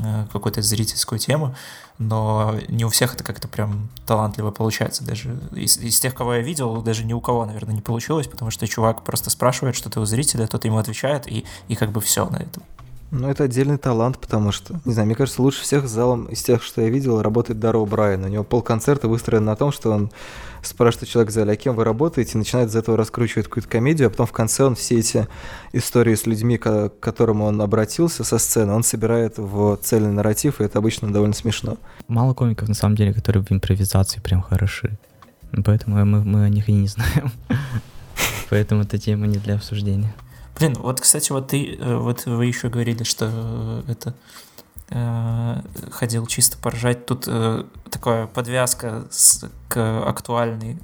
э, какую-то зрительскую тему, но не у всех это как-то прям талантливо получается. Даже из, из тех, кого я видел, даже ни у кого, наверное, не получилось, потому что чувак просто спрашивает что-то у зрителя, тот ему отвечает, и, и как бы все на этом. Ну, это отдельный талант, потому что, не знаю, мне кажется, лучше всех залом из тех, что я видел, работает Даро Брайан. У него полконцерта выстроен на том, что он спрашивает человек в зале, а кем вы работаете, и начинает из этого раскручивать какую-то комедию, а потом в конце он все эти истории с людьми, к которым он обратился со сцены, он собирает в цельный нарратив, и это обычно довольно смешно. Мало комиков, на самом деле, которые в импровизации прям хороши. Поэтому мы, мы о них и не знаем. Поэтому эта тема не для обсуждения. Блин, вот, кстати, вот ты, э, вот вы еще говорили, что э, это э, ходил чисто поржать. Тут э, такая подвязка с, к актуальной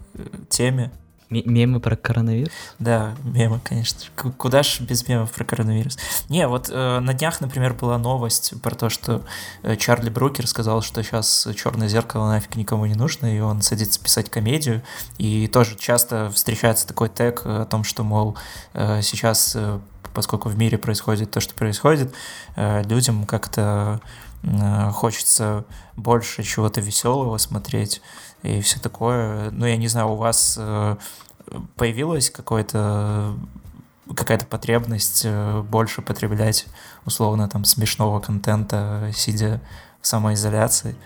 теме. Мемы про коронавирус? Да, мемы, конечно. Куда ж без мемов про коронавирус? Не, вот э, на днях, например, была новость про то, что э, Чарли Брукер сказал, что сейчас черное зеркало нафиг никому не нужно, и он садится писать комедию. И тоже часто встречается такой тег о том, что, мол, э, сейчас, э, поскольку в мире происходит то, что происходит, э, людям как-то э, хочется больше чего-то веселого смотреть и все такое. Ну, я не знаю, у вас э, появилась какой-то какая-то потребность э, больше потреблять условно там смешного контента, сидя в самоизоляции,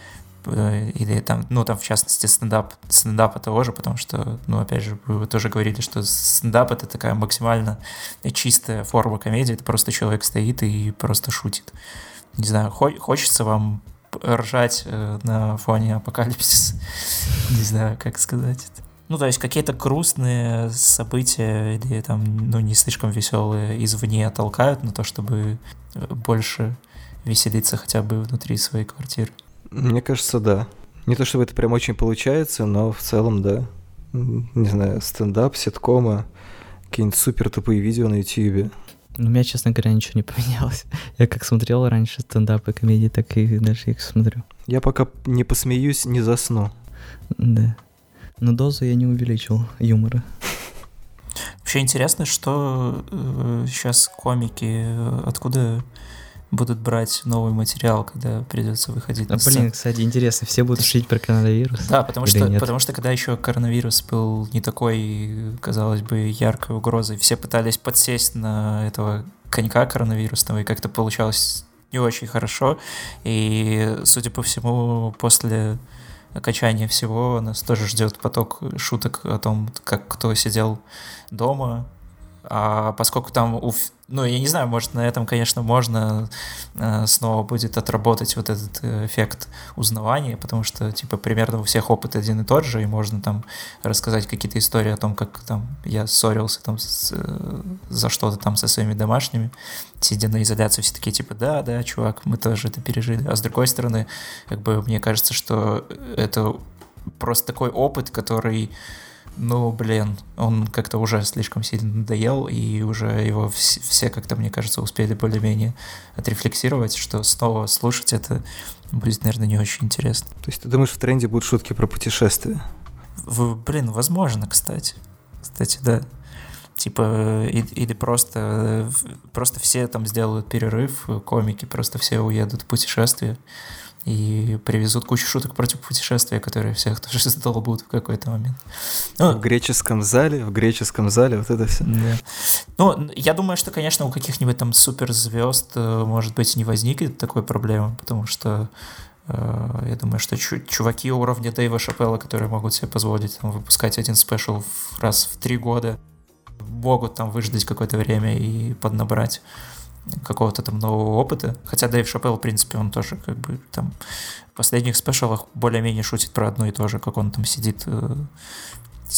э, или там, ну, там, в частности, стендап, стендапа того же, потому что, ну, опять же, вы тоже говорили, что стендап — это такая максимально чистая форма комедии, это просто человек стоит и просто шутит. Не знаю, хочется вам ржать э, на фоне апокалипсиса. Не знаю, как сказать это. Ну, то есть какие-то грустные события или там, ну, не слишком веселые извне толкают на то, чтобы э, больше веселиться хотя бы внутри своей квартиры. Мне кажется, да. Не то чтобы это прям очень получается, но в целом, да. Не знаю, стендап, ситкомы, какие-нибудь супер тупые видео на ютьюбе. Ну, у меня, честно говоря, ничего не поменялось. Я как смотрел раньше стендапы, комедии, так и дальше их смотрю. Я пока не посмеюсь, не засну. Да. Но дозу я не увеличил юмора. Вообще интересно, что э, сейчас комики, э, откуда будут брать новый материал, когда придется выходить а, на сцену. Блин, кстати, интересно, все будут шить про коронавирус? Да, потому что, нет? потому что когда еще коронавирус был не такой, казалось бы, яркой угрозой, все пытались подсесть на этого конька коронавирусного, и как-то получалось не очень хорошо. И, судя по всему, после окончания всего нас тоже ждет поток шуток о том, как кто сидел дома, а поскольку там, у, ну, я не знаю, может, на этом, конечно, можно э, снова будет отработать вот этот э, эффект узнавания, потому что, типа, примерно у всех опыт один и тот же, и можно там рассказать какие-то истории о том, как там я ссорился там с, э, за что-то там со своими домашними, сидя на изоляции, все такие, типа, да, да, чувак, мы тоже это пережили. А с другой стороны, как бы, мне кажется, что это просто такой опыт, который ну, блин, он как-то уже слишком сильно надоел, и уже его все, все как-то, мне кажется, успели более-менее отрефлексировать, что снова слушать это будет, наверное, не очень интересно. То есть ты думаешь, в тренде будут шутки про путешествия? В, блин, возможно, кстати. Кстати, да. Типа, и, или просто, просто все там сделают перерыв, комики, просто все уедут в путешествие и привезут кучу шуток против путешествия, которые всех тоже задолбут в какой-то момент. Ну, в греческом зале, в греческом зале, вот это все. Да. Ну, я думаю, что, конечно, у каких-нибудь там суперзвезд, э, может быть, не возникнет такой проблемы, потому что э, я думаю, что чуваки уровня Дэйва Шапелла, которые могут себе позволить там, выпускать один спешл раз в три года, могут там выждать какое-то время и поднабрать какого-то там нового опыта. Хотя Дэйв Шапелл, в принципе, он тоже как бы там в последних special ах более-менее шутит про одно и то же, как он там сидит э,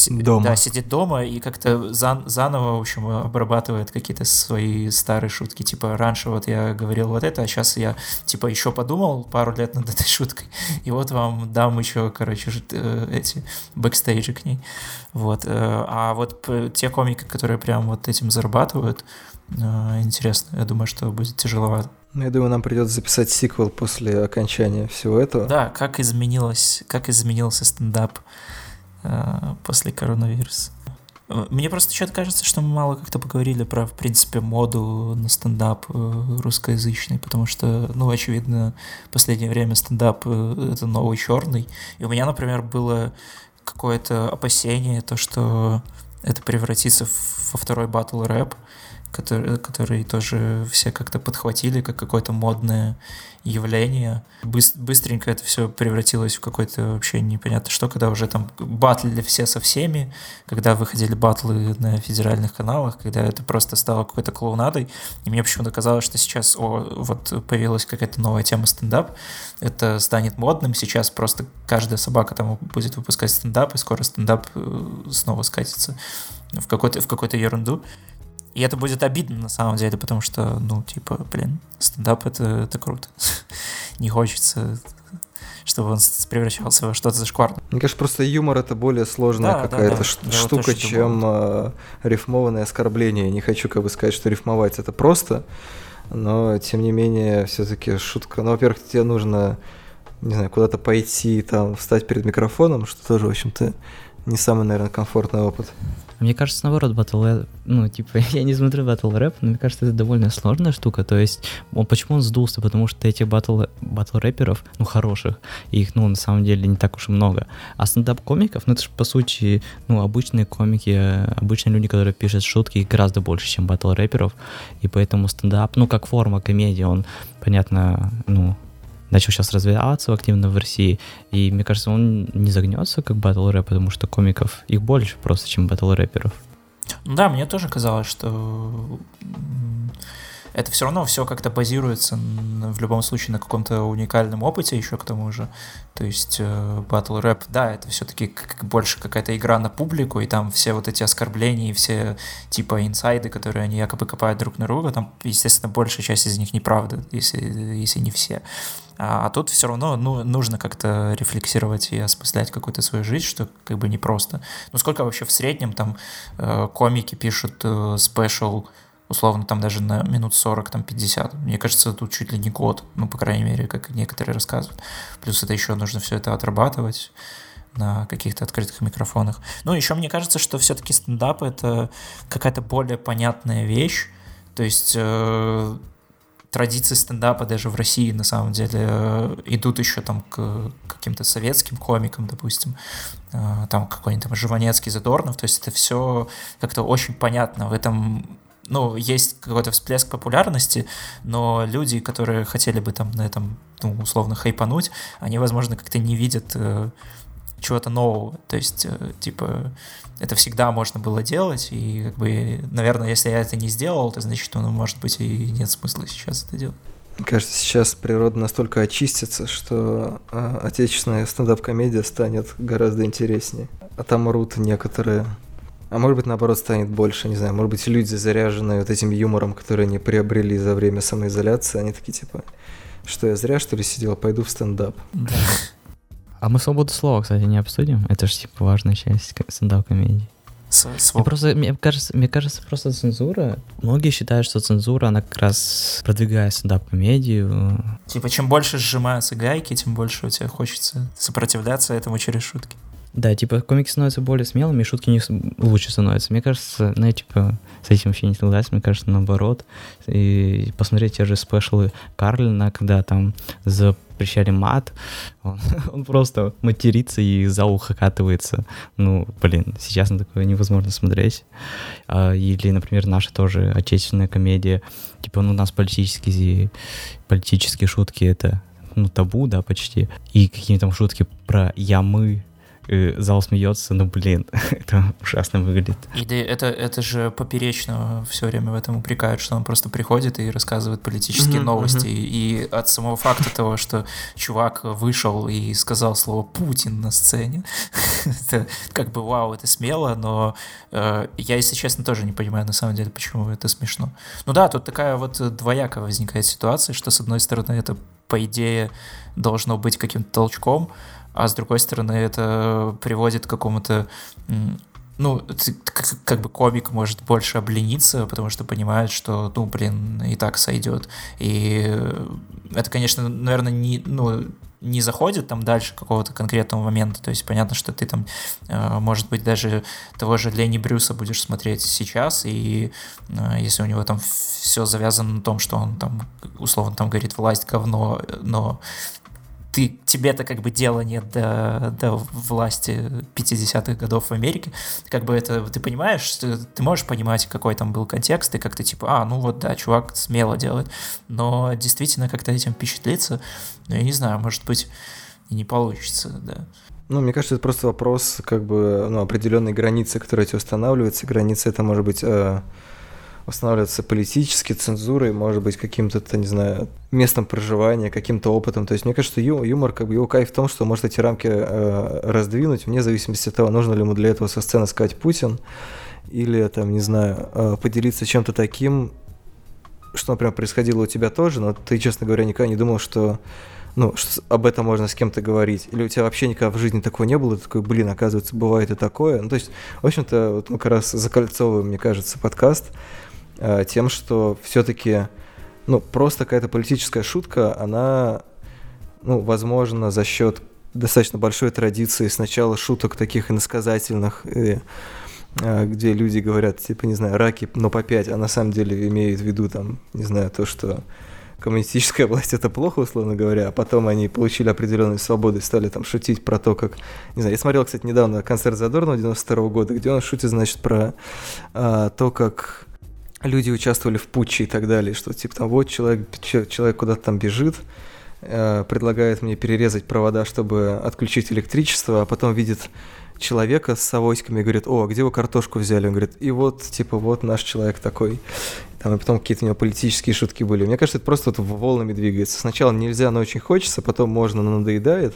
дома. Да, сидит дома и как-то зан, заново, в общем, обрабатывает какие-то свои старые шутки. Типа, раньше вот я говорил вот это, а сейчас я, типа, еще подумал пару лет над этой шуткой, и вот вам дам еще, короче, э, эти бэкстейджи к ней. Вот. Э, а вот те комики, которые прям вот этим зарабатывают, интересно. Я думаю, что будет тяжеловато. Ну, я думаю, нам придется записать сиквел после окончания всего этого. Да, как изменилось, как изменился стендап Э, после коронавируса. Мне просто что-то кажется, что мы мало как-то поговорили про, в принципе, моду на стендап э, русскоязычный, потому что, ну, очевидно, в последнее время стендап э, — это новый черный. И у меня, например, было какое-то опасение, то, что это превратится во второй батл рэп, который, который тоже все как-то подхватили как какое-то модное явление. Быс- быстренько это все превратилось в какое-то вообще непонятно что, когда уже там батлили все со всеми, когда выходили батлы на федеральных каналах, когда это просто стало какой-то клоунадой. И мне почему-то казалось, что сейчас о, вот появилась какая-то новая тема стендап, это станет модным, сейчас просто каждая собака там будет выпускать стендап, и скоро стендап э, снова скатится в какую-то в какую-то ерунду. И это будет обидно на самом деле, потому что, ну, типа, блин, стендап это, это круто. Не хочется чтобы он превращался во что-то зашкварное. Мне кажется, просто юмор это более сложная да, какая-то да, да. штука, тоже, чем э, рифмованное оскорбление. Не хочу как бы сказать, что рифмовать это просто, но тем не менее все-таки шутка. Ну, во-первых, тебе нужно, не знаю, куда-то пойти, там, встать перед микрофоном, что тоже, в общем-то, не самый, наверное, комфортный опыт. Мне кажется, наоборот, батл ну, типа, я не смотрю батл рэп, но мне кажется, это довольно сложная штука. То есть, он, почему он сдулся? Потому что этих батл, батл рэперов, ну, хороших, их, ну, на самом деле не так уж и много. А стендап-комиков, ну, это же, по сути, ну, обычные комики, обычные люди, которые пишут шутки, их гораздо больше, чем батл рэперов. И поэтому стендап, ну, как форма комедии, он, понятно, ну, начал сейчас развиваться активно в России, и мне кажется, он не загнется как батл рэп, потому что комиков их больше просто, чем батл рэперов. Да, мне тоже казалось, что это все равно все как-то базируется в любом случае на каком-то уникальном опыте еще к тому же. То есть батл э, рэп, да, это все-таки как, больше какая-то игра на публику, и там все вот эти оскорбления и все типа инсайды, которые они якобы копают друг на друга, там, естественно, большая часть из них неправда, если, если не все. А, а тут все равно ну, нужно как-то рефлексировать и осмыслять какую-то свою жизнь, что как бы непросто. Ну сколько вообще в среднем там э, комики пишут э, спешл, условно там даже на минут 40, там 50. Мне кажется, тут чуть ли не год, ну по крайней мере, как некоторые рассказывают. Плюс это еще нужно все это отрабатывать на каких-то открытых микрофонах. Ну, еще мне кажется, что все-таки стендап это какая-то более понятная вещь. То есть э, традиции стендапа даже в России на самом деле э, идут еще там к каким-то советским комикам, допустим, э, там какой-нибудь там Живанецкий, Задорнов, то есть это все как-то очень понятно, в этом ну, есть какой-то всплеск популярности, но люди, которые хотели бы там на этом, ну, условно, хайпануть, они, возможно, как-то не видят э, чего-то нового. То есть, э, типа, это всегда можно было делать, и, как бы, наверное, если я это не сделал, то значит, ну, может быть, и нет смысла сейчас это делать. Мне кажется, сейчас природа настолько очистится, что э, отечественная стендап-комедия станет гораздо интереснее. А там рут некоторые. А может быть, наоборот, станет больше, не знаю, может быть, люди, заряженные вот этим юмором, который они приобрели за время самоизоляции, они такие, типа, что я зря, что ли, сидел, пойду в стендап. Да. А мы свободу слова, кстати, не обсудим. Это же типа важная часть стендап-комедии. Мне просто, мне кажется, мне кажется, просто цензура. Многие считают, что цензура, она как раз продвигает стендап-комедию. Типа, чем больше сжимаются гайки, тем больше у тебя хочется сопротивляться этому через шутки. Да, типа комики становятся более смелыми, и шутки не лучше становятся. Мне кажется, ну, типа, с этим вообще не согласен, мне кажется, наоборот. И посмотреть те же спешлы Карлина, когда там запрещали мат, он, он просто матерится и за ухо катывается. Ну, блин, сейчас на такое невозможно смотреть. А, или, например, наша тоже отечественная комедия. Типа, ну, у нас политические, политические шутки — это ну, табу, да, почти. И какие-то там шутки про ямы, зал смеется, ну блин, это ужасно выглядит. И да, это, это же поперечно все время в этом упрекают, что он просто приходит и рассказывает политические mm-hmm, новости. Mm-hmm. И от самого факта того, что чувак вышел и сказал слово Путин на сцене, это как бы вау, это смело, но э, я, если честно, тоже не понимаю на самом деле, почему это смешно. Ну да, тут такая вот двоякая возникает ситуация, что с одной стороны это по идее должно быть каким-то толчком, а с другой стороны это приводит к какому-то ну, как, бы комик может больше облениться, потому что понимает, что, ну, блин, и так сойдет. И это, конечно, наверное, не, ну, не заходит там дальше какого-то конкретного момента. То есть понятно, что ты там, э, может быть, даже того же Лени Брюса будешь смотреть сейчас, и э, если у него там все завязано на том, что он там, условно, там говорит власть говно, но ты, тебе-то как бы дела нет до, до власти 50-х годов в Америке, как бы это, ты понимаешь, ты, ты можешь понимать, какой там был контекст, и как ты типа, а, ну вот да, чувак смело делает, но действительно как-то этим впечатлиться, ну я не знаю, может быть и не получится, да. Ну, мне кажется, это просто вопрос как бы ну, определенной границы, которая эти устанавливается. Граница это может быть э, устанавливаться политически, цензурой, может быть, каким-то, не знаю, местом проживания, каким-то опытом. То есть мне кажется, ю, юмор, как бы его кайф в том, что может эти рамки э, раздвинуть, вне зависимости от того, нужно ли ему для этого со сцены сказать Путин, или, там, не знаю, э, поделиться чем-то таким, что, например, происходило у тебя тоже, но ты, честно говоря, никогда не думал, что ну, что об этом можно с кем-то говорить. Или у тебя вообще никогда в жизни такого не было, ты такой, блин, оказывается, бывает и такое. Ну, то есть, в общем-то, вот мы как раз закольцовываем, мне кажется, подкаст тем, что все-таки, ну, просто какая-то политическая шутка, она, ну, возможно, за счет достаточно большой традиции сначала шуток таких иносказательных, и, э, где люди говорят, типа, не знаю, раки, но по пять, а на самом деле имеют в виду, там, не знаю, то, что коммунистическая власть это плохо, условно говоря, а потом они получили определенную свободу и стали там шутить про то, как... Не знаю, я смотрел, кстати, недавно концерт Задорнова 92 -го года, где он шутит, значит, про а, то, как люди участвовали в путче и так далее, что типа там вот человек, человек куда-то там бежит, э, предлагает мне перерезать провода, чтобы отключить электричество, а потом видит человека с авоськами и говорит, о, а где вы картошку взяли? Он говорит, и вот, типа, вот наш человек такой. Там, и потом какие-то у него политические шутки были. Мне кажется, это просто вот волнами двигается. Сначала нельзя, но очень хочется, потом можно, но надоедает.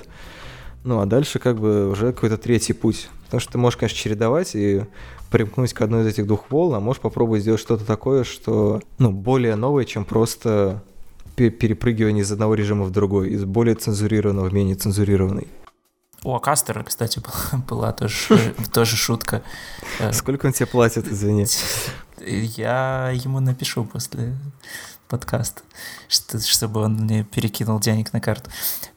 Ну, а дальше как бы уже какой-то третий путь. Потому что ты можешь, конечно, чередовать и примкнуть к одной из этих двух волн, а можешь попробовать сделать что-то такое, что, ну, более новое, чем просто перепрыгивание из одного режима в другой, из более цензурированного в менее цензурированный. У Акастера, кстати, была, была тоже, тоже шутка. Сколько он тебе платит, извини? Я ему напишу после подкаста, чтобы он мне перекинул денег на карту.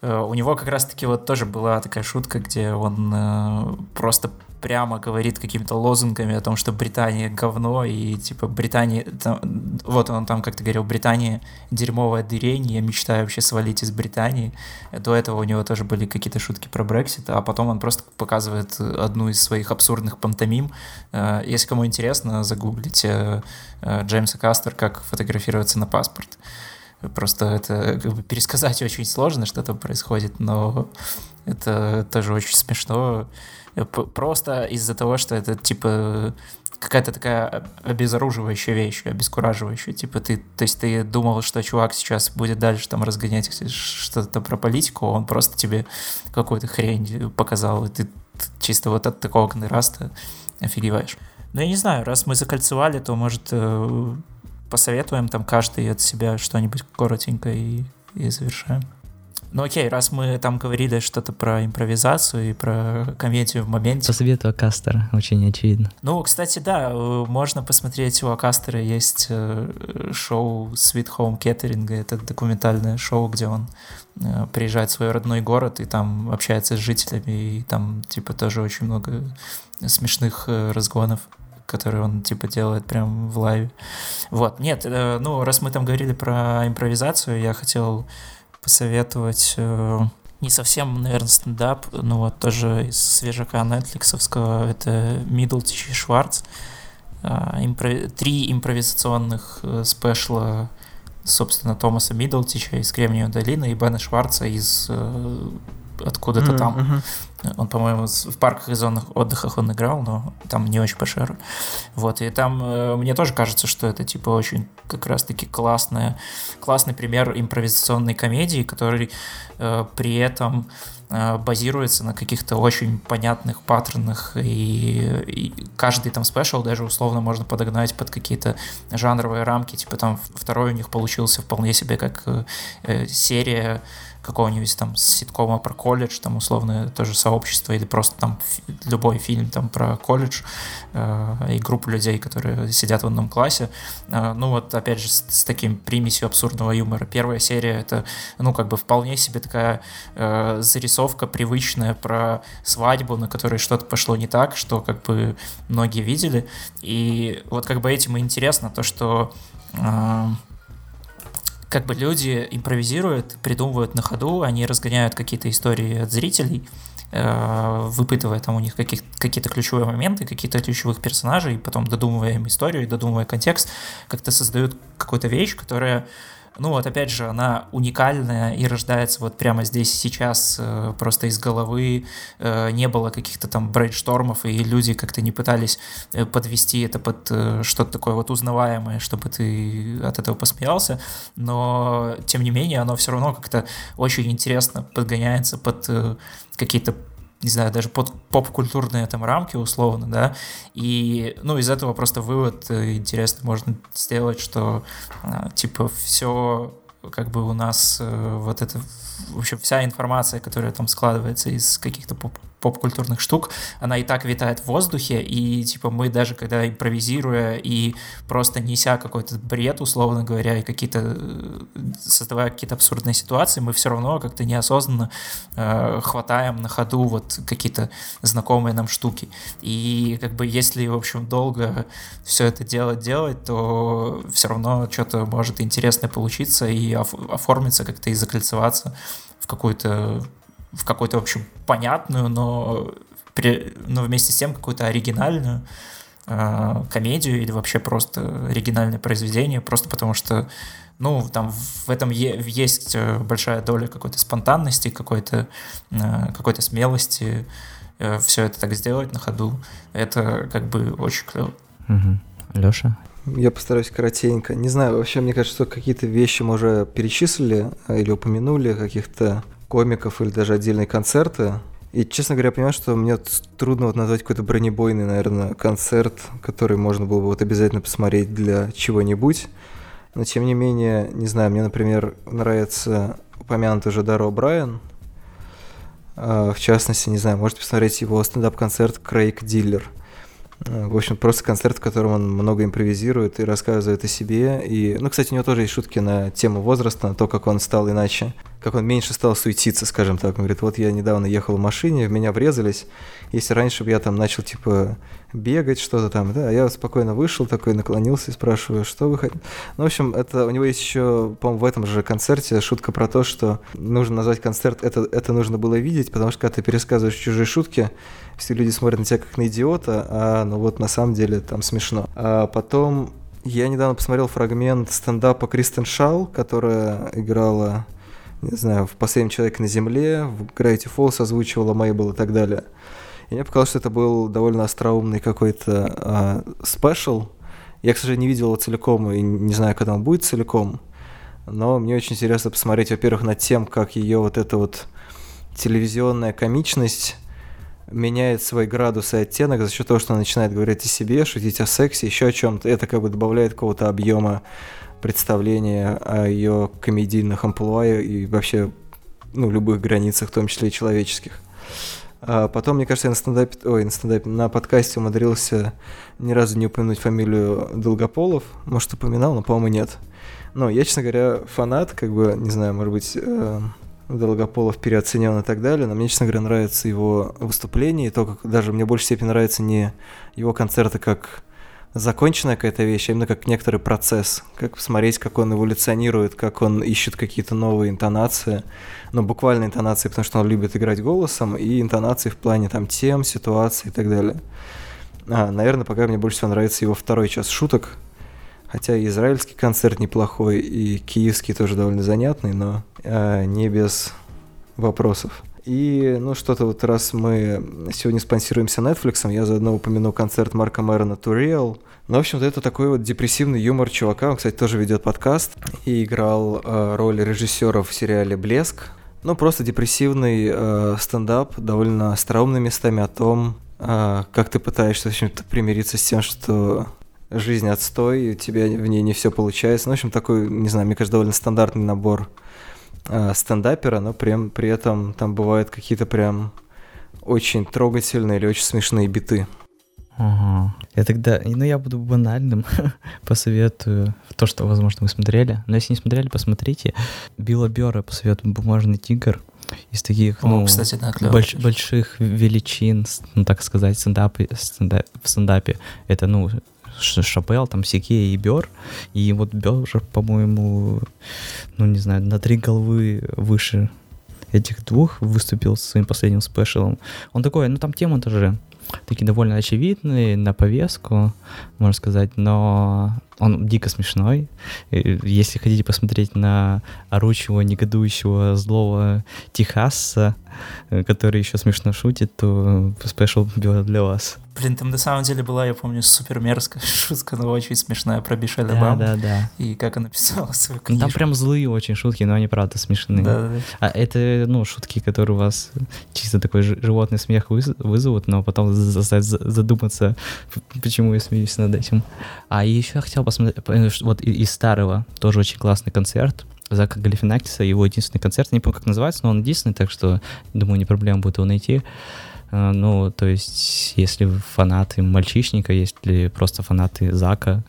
Э, у него как раз-таки вот тоже была такая шутка, где он э, просто прямо говорит какими-то лозунгами о том, что Британия говно, и типа Британия... Там, вот он там как-то говорил, Британия дерьмовая дырень, я мечтаю вообще свалить из Британии. До этого у него тоже были какие-то шутки про Брексит, а потом он просто показывает одну из своих абсурдных пантомим. Э, если кому интересно, загуглите э, Джеймса Кастер, как фотографироваться на паспорт. Просто это как бы пересказать очень сложно, что там происходит, но это тоже очень смешно. Просто из-за того, что это типа какая-то такая обезоруживающая вещь, обескураживающая. Типа ты, то есть ты думал, что чувак сейчас будет дальше там разгонять что-то про политику, он просто тебе какую-то хрень показал, и ты чисто вот от такого контраста офигеваешь. Ну, я не знаю, раз мы закольцевали, то, может, э, посоветуем там каждый от себя что-нибудь коротенько и, и завершаем. Ну окей, раз мы там говорили что-то про импровизацию и про комедию в моменте. Посоветую Акастера, очень очевидно. Ну, кстати, да, э, можно посмотреть, у Акастера есть э, шоу Sweet Home Catering, это документальное шоу, где он э, приезжает в свой родной город и там общается с жителями, и там, типа, тоже очень много смешных разгонов которые он, типа, делает прям в лайве. Вот, нет, ну, раз мы там говорили про импровизацию, я хотел посоветовать э, не совсем, наверное, стендап, но вот тоже из свежака Netflix, это Миддлтич и Шварц. Э, импро... Три импровизационных э, спешла, собственно, Томаса Миддлтича из Кремниевой долины и Бена Шварца из откуда-то mm-hmm. там. Он, по-моему, в парках и зонах отдыхах он играл, но там не очень шеру. Вот, и там э, мне тоже кажется, что это, типа, очень как раз-таки классная, классный пример импровизационной комедии, который э, при этом э, базируется на каких-то очень понятных паттернах, и, и каждый там спешл даже условно можно подогнать под какие-то жанровые рамки, типа там второй у них получился вполне себе как э, э серия какого-нибудь там ситкома про колледж, там условно тоже сообщество или просто там любой фильм там про колледж э, и группу людей, которые сидят в одном классе. Э, ну вот опять же с, с таким примесью абсурдного юмора. Первая серия это ну как бы вполне себе такая э, зарисовка привычная про свадьбу, на которой что-то пошло не так, что как бы многие видели. И вот как бы этим и интересно то, что э, как бы люди импровизируют, придумывают на ходу, они разгоняют какие-то истории от зрителей, э, выпытывая там у них каких, какие-то ключевые моменты, какие-то ключевых персонажей, потом додумывая им историю, додумывая контекст, как-то создают какую-то вещь, которая ну вот опять же, она уникальная и рождается вот прямо здесь сейчас, э, просто из головы, э, не было каких-то там брейнштормов, и люди как-то не пытались э, подвести это под что-то такое вот узнаваемое, чтобы ты от этого посмеялся, но тем не менее оно все равно как-то очень интересно подгоняется под какие-то не знаю, даже под поп-культурные там рамки условно, да, и, ну, из этого просто вывод э, интересный можно сделать, что, а, типа, все как бы у нас э, вот это, в общем, вся информация, которая там складывается из каких-то поп поп-культурных штук, она и так витает в воздухе, и, типа, мы даже когда импровизируя и просто неся какой-то бред, условно говоря, и какие-то, э, создавая какие-то абсурдные ситуации, мы все равно как-то неосознанно э, хватаем на ходу вот какие-то знакомые нам штуки. И, как бы, если, в общем, долго все это делать, делать, то все равно что-то может интересное получиться и оформиться как-то и закольцеваться в какую-то в какую-то, в общем, понятную, но, при, но вместе с тем какую-то оригинальную э, комедию или вообще просто оригинальное произведение, просто потому что, ну, там в этом е- есть э, большая доля какой-то спонтанности, какой-то, э, какой-то смелости, э, все это так сделать на ходу, это как бы очень клево. Угу. Леша? Я постараюсь коротенько. Не знаю, вообще, мне кажется, что какие-то вещи мы уже перечислили э, или упомянули, каких-то комиков или даже отдельные концерты. И, честно говоря, я понимаю, что мне трудно вот назвать какой-то бронебойный, наверное, концерт, который можно было бы вот обязательно посмотреть для чего-нибудь. Но, тем не менее, не знаю, мне, например, нравится упомянутый уже Даро Брайан. В частности, не знаю, можете посмотреть его стендап-концерт «Крейг Диллер». Э, в общем, просто концерт, в котором он много импровизирует и рассказывает о себе. И, ну, кстати, у него тоже есть шутки на тему возраста, на то, как он стал иначе, как он меньше стал суетиться, скажем так. Он говорит, вот я недавно ехал в машине, в меня врезались. Если раньше бы я там начал, типа, бегать что-то там, да, я спокойно вышел, такой наклонился и спрашиваю, что вы хотите. Ну, в общем, это у него есть еще, по-моему, в этом же концерте шутка про то, что нужно назвать концерт, это, это нужно было видеть, потому что когда ты пересказываешь чужие шутки, все люди смотрят на тебя как на идиота, а ну вот на самом деле там смешно. А потом я недавно посмотрел фрагмент стендапа Кристен Шал, которая играла, не знаю, в «Последнем человеке на земле», в Gravity Falls озвучивала Мейбл и так далее. И мне показалось, что это был довольно остроумный какой-то а, спешл. Я, к сожалению, не видел его целиком и не знаю, когда он будет целиком. Но мне очень интересно посмотреть, во-первых, над тем, как ее вот эта вот телевизионная комичность меняет свой градус и оттенок за счет того, что она начинает говорить о себе, шутить о сексе, еще о чем-то. Это как бы добавляет какого-то объема представления о ее комедийных амплуа и вообще ну, любых границах, в том числе и человеческих. А потом, мне кажется, я на стендапе, ой, на стендапе, на подкасте умудрился ни разу не упомянуть фамилию Долгополов. Может, упоминал, но, по-моему, нет. Но я, честно говоря, фанат, как бы, не знаю, может быть, э, Долгополов переоценен и так далее, но мне, честно говоря, нравится его выступление, и то, как даже мне больше степени нравится не его концерты как законченная какая-то вещь, а именно как некоторый процесс, как посмотреть, как он эволюционирует, как он ищет какие-то новые интонации, ну, буквально интонации, потому что он любит играть голосом, и интонации в плане там тем, ситуаций и так далее. А, наверное, пока мне больше всего нравится его второй час шуток, хотя и израильский концерт неплохой, и киевский тоже довольно занятный, но а, не без вопросов. И, ну, что-то вот раз мы сегодня спонсируемся Netflix, я заодно упомяну концерт Марка Мэрона «To Real». Ну, в общем-то, это такой вот депрессивный юмор чувака. Он, кстати, тоже ведет подкаст и играл э, роль режиссера в сериале «Блеск». Ну, просто депрессивный э, стендап, довольно остроумными местами о том, э, как ты пытаешься, в общем-то, примириться с тем, что жизнь отстой, и у тебя в ней не все получается. Ну, в общем, такой, не знаю, мне кажется, довольно стандартный набор э, стендапера, но при, при этом там бывают какие-то прям очень трогательные или очень смешные биты. Ага. Я тогда, ну я буду банальным, посоветую то, что, возможно, вы смотрели. Но если не смотрели, посмотрите. Билла Бера посоветую «Бумажный тигр». Из таких, О, ну, кстати, да, больш, больших величин, ну, так сказать, стендапе, стендап, в стендапе. Это, ну, Шапел, там Сике и Бер. И вот Бер, по-моему, ну не знаю, на три головы выше этих двух выступил с своим последним спешалом. Он такой, ну там тема тоже такие довольно очевидные на повестку, можно сказать, но он дико смешной. Если хотите посмотреть на оручего, негодующего, злого Техаса, э, который еще смешно шутит, то спешл для вас. Блин, там на самом деле была, я помню, супер мерзкая шутка, но очень смешная про Мишель да, Обаму. Да, да. И как она писала свою Ну, книжку. Там прям злые очень шутки, но они правда смешные. Да, да. А это, ну, шутки, которые у вас чисто такой животный смех выз- вызовут, но потом заставят за- задуматься, почему я смеюсь над этим. А еще я хотел посмотреть, э, вот из старого, тоже очень классный концерт. Зака Галифинакиса, его единственный концерт, не помню, как называется, но он единственный, так что, думаю, не проблема будет его найти. А, Ну, то есть, если фанаты мальчишника, если просто фанаты Зака,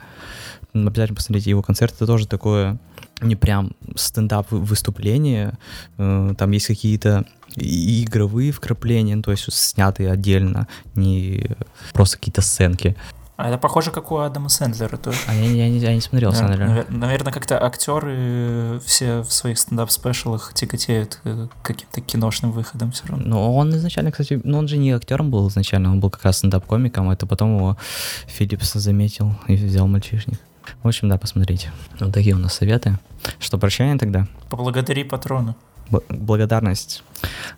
обязательно посмотрите его концерт. Это тоже такое не прям стендап выступление. Э, Там есть какие-то игровые вкрапления, ну, то есть снятые отдельно, не просто какие-то сценки. А это похоже, как у Адама Сэндлера тоже. А я, не- я, не- я не смотрел Да, Сэндлера. навер- Наверное, как-то актеры все в своих стендап-спешалах тяготеют каким-то киношным выходам все равно. Ну, он изначально, кстати, ну, он же не актером был изначально, он был как раз стендап-комиком, это потом его Филлипс заметил и взял мальчишник. В общем, да, посмотрите. Вот такие у нас советы. Что, прощание тогда? Поблагодари патрона. Благодарность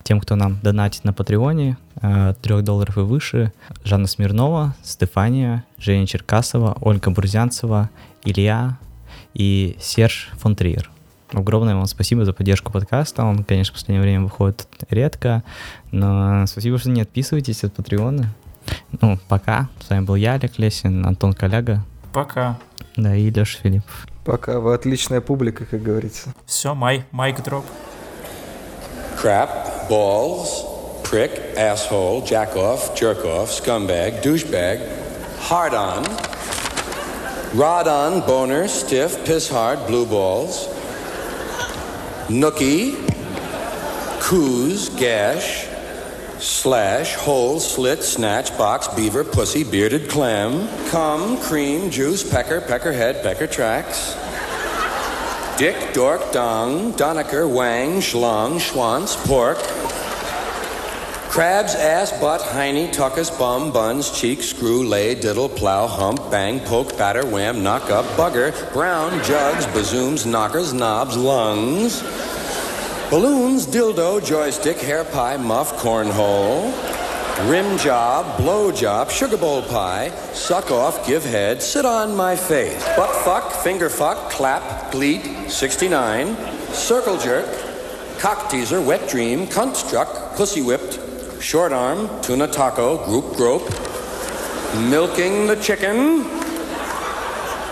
тем, кто нам донатит на Патреоне, от 3 долларов и выше. Жанна Смирнова, Стефания, Женя Черкасова, Ольга Бурзянцева, Илья и Серж фон Триер. Огромное вам спасибо за поддержку подкаста. Он, конечно, в последнее время выходит редко, но спасибо, что не отписываетесь от Патреона. Ну, пока. С вами был я, Олег Лесин, Антон Коляга, Пока. да, и Леша Филипп. Пока вы отличная публика, как говорится. Все, май, майк дроп. Crap, balls, prick, asshole, jack off, jerk off, scumbag, douchebag, hard on, rod on, boner, stiff, piss hard, blue balls, nookie, coos, gash, slash, hole, slit, snatch, box, beaver, pussy, bearded clam, cum, cream, juice, pecker, peckerhead, pecker tracks. Dick, Dork, Dong, Donaker, Wang, Schlong, Schwanz, Pork. Crabs, ass, butt, hiney, tuckus, bum, buns, cheek, screw, lay, diddle, plow, hump, bang, poke, batter, wham, knock up, bugger, brown, jugs, bazooms, knockers, knobs, lungs. Balloons, dildo, joystick, hair pie, muff, cornhole. Rim job, blow job, sugar bowl pie, suck off, give head, sit on my face. Butt fuck, finger fuck, clap, gleet, 69. Circle jerk, cock teaser, wet dream, cunt struck, pussy whipped, short arm, tuna taco, group grope. Milking the chicken.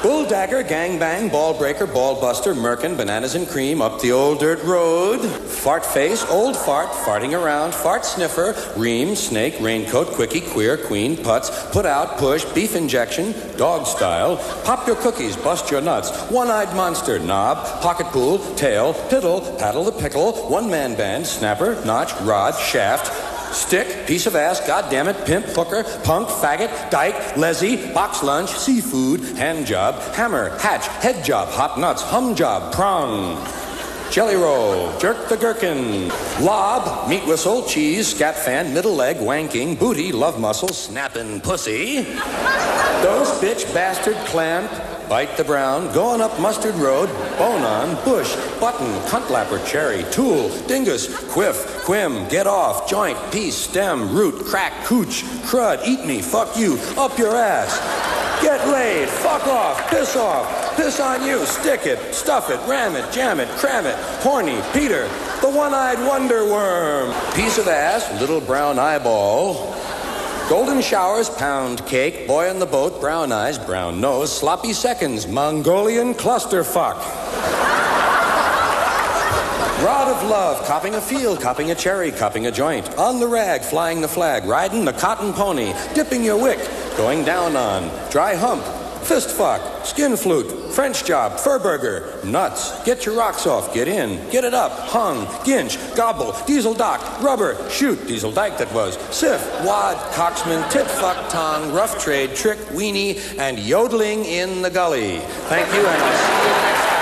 Bull dagger, gang bang, ball breaker, ball buster, merkin, bananas and cream up the old dirt road. Fart face, old fart, farting around, fart sniffer, ream, snake, raincoat, quickie, queer, queen, putz, put out, push, beef injection, dog style, pop your cookies, bust your nuts, one-eyed monster, knob, pocket pool, tail, piddle, paddle the pickle, one-man band, snapper, notch, rod, shaft, Stick, piece of ass, goddamn it, pimp, hooker, punk, faggot, dyke, lessee, box lunch, seafood, hand job, hammer, hatch, head job, hot nuts, hum job, prong. Jelly roll, jerk the gherkin, lob, meat whistle, cheese, scat fan, middle leg, wanking, booty, love muscle, snapping pussy, Those bitch, bastard, clamp, Bite the brown, going up Mustard Road, bone on, bush, button, cuntlapper, cherry, tool, dingus, quiff, quim, get off, joint, piece, stem, root, crack, cooch, crud, eat me, fuck you, up your ass. Get laid, fuck off, piss off, piss on you, stick it, stuff it, ram it, jam it, cram it, horny, Peter, the one-eyed wonder worm, piece of ass, little brown eyeball, Golden showers, pound cake, boy on the boat, brown eyes, brown nose, sloppy seconds, Mongolian clusterfuck. Rod of love, copping a field, copping a cherry, copping a joint. On the rag, flying the flag, riding the cotton pony, dipping your wick, going down on, dry hump, fist fuck, skin flute, French job, fur burger, nuts, get your rocks off, get in, get it up, hung, ginch, gobble, diesel dock, rubber, shoot, diesel dyke that was, sift, wad, coxman, tit fuck, tongue, rough trade, trick, weenie, and yodeling in the gully. Thank you, and I'll see you next